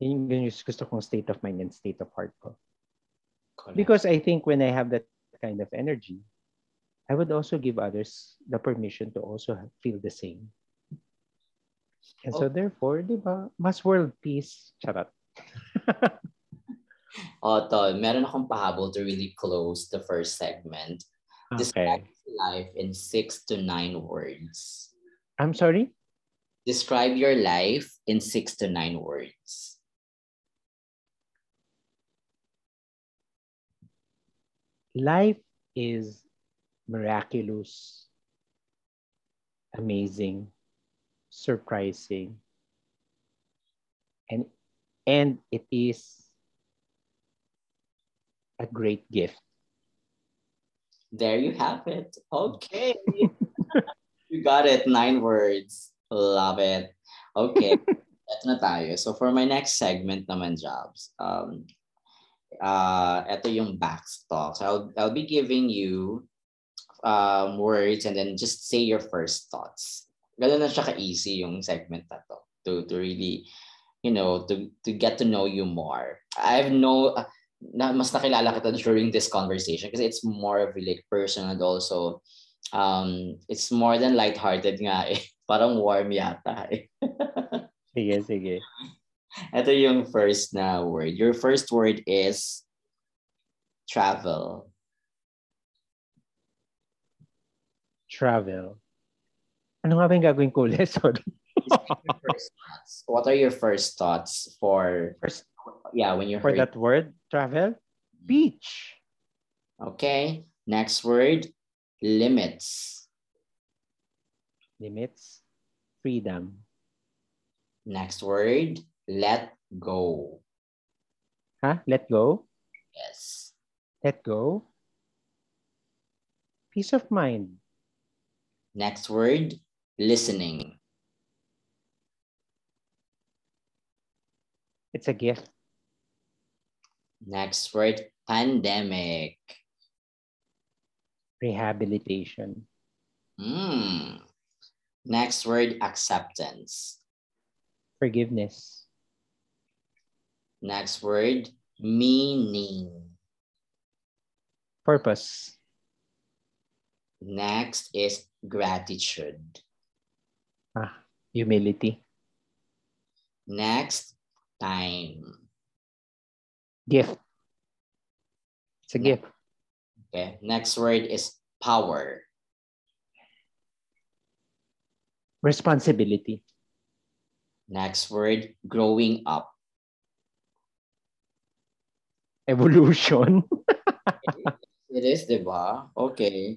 yun yung gusto kong state of mind and state of heart ko. Correct. Because I think when I have that kind of energy, I would also give others the permission to also feel the same. And so Oh. therefore, di ba, mas world peace. Charot. Oh, to, meron akong pahabol to really close the first segment. Describe Okay. life in six to nine words. I'm sorry? Describe your life in six to nine words. Life is miraculous, amazing, surprising, and and it is a great gift. There you have it. Okay. you got it. Nine words. Love it. Okay. Ito na tayo. So for my next segment naman, Jobs, um, uh, ito yung backstock. So I'll, I'll be giving you um, words and then just say your first thoughts. Ganun na siya ka-easy yung segment na to. To, to really, you know, to, to get to know you more. I have no, na, mas nakilala kita during this conversation kasi it's more of like personal and also um, it's more than lighthearted nga eh. Parang warm yata eh. Sige, sige. Ito yung first na word. Your first word is travel. Travel. Ano nga ba yung gagawin ko ulit? Sorry. What are your first thoughts for First, yeah when you for heard that word, travel, mm-hmm. beach. okay next word limits Limits, freedom. next word let go Huh? Let go. yes Let go. Peace of mind. next word listening It's a gift. next word pandemic Rehabilitation. Hmm. next word acceptance Forgiveness. next word meaning Purpose. next is gratitude Ah, humility. next time Gift. It's a gift. okay next word is power Responsibility. next word growing up Evolution. it is diba okay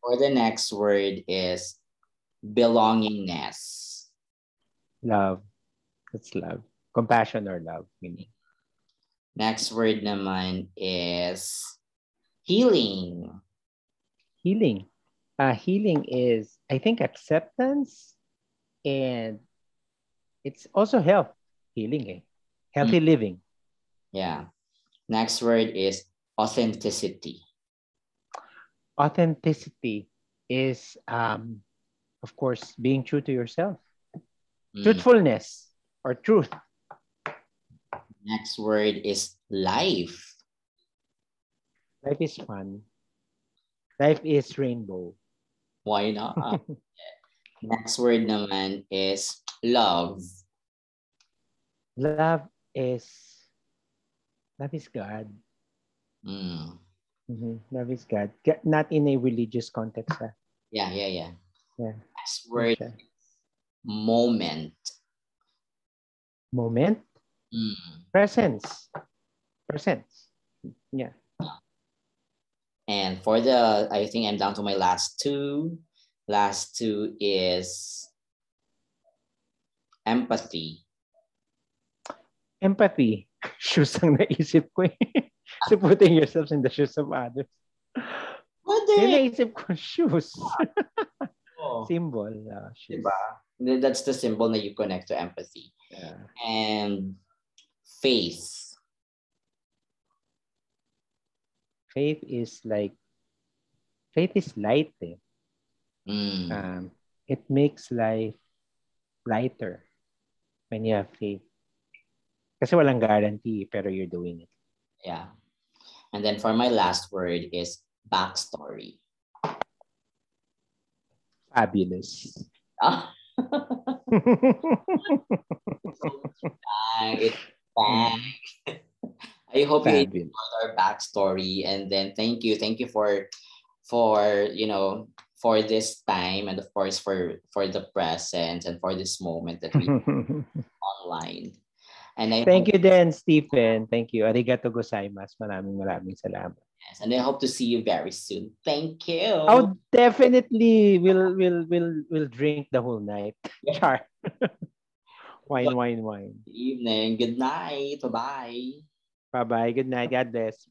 or the next word is belongingness love. That's love. Compassion or love. Meaning. next word naman is healing Healing. Uh, healing is, I think, acceptance and it's also health. Healing. Eh? Healthy living. yeah next word is authenticity Authenticity is um, of course, being true to yourself. Mm. Truthfulness or truth. Next word is life. Life is fun. Life is rainbow. Why not? Next word naman is love. Love is love is God. Mm. Mm-hmm. Love is God. Not in a religious context. Ah. Yeah, yeah, yeah. Yeah. Next word okay. moment. Moment? Mm. Presence. Presence. Yeah. And for the, I think I'm down to my last two. Last two is empathy. Empathy. Shoes ang naisip ko eh. so putting yourself in the shoes of others. Pwede. Yung naisip ko, shoes. oh. Symbol. Uh, shoes. Diba? That's the symbol that you connect to empathy. Yeah. And faith. faith is like faith is light eh. Mm. Um, it makes life lighter when you have faith. Kasi walang guarantee pero you're doing it. Yeah. And then for my last word is backstory. Fabulous. Ah. it's bang. I hope Fabulous. you enjoyed our backstory, and then thank you, thank you for, for you know, for this time, and of course for for the present and for this moment that we online. And I thank you then, Stephen. Thank you. Arigato gozaimasu. Maraming maraming salamat. Yes, and I hope to see you very soon. Thank you. Oh, definitely. We'll we'll we'll we'll drink the whole night. Char. wine, wine, wine. Good evening. Good night. Bye-bye. Bye-bye. Good night. God bless.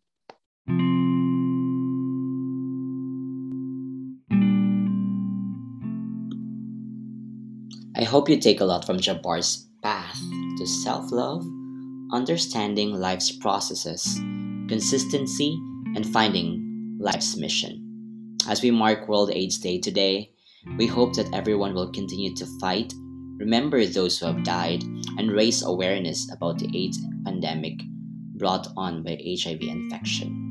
I hope you take a lot from Jabbar's path to self love, understanding life's processes, consistency, and finding life's mission. As we mark World AIDS Day today, we hope that everyone will continue to fight, remember those who have died, and raise awareness about the AIDS pandemic brought on by HIV infection.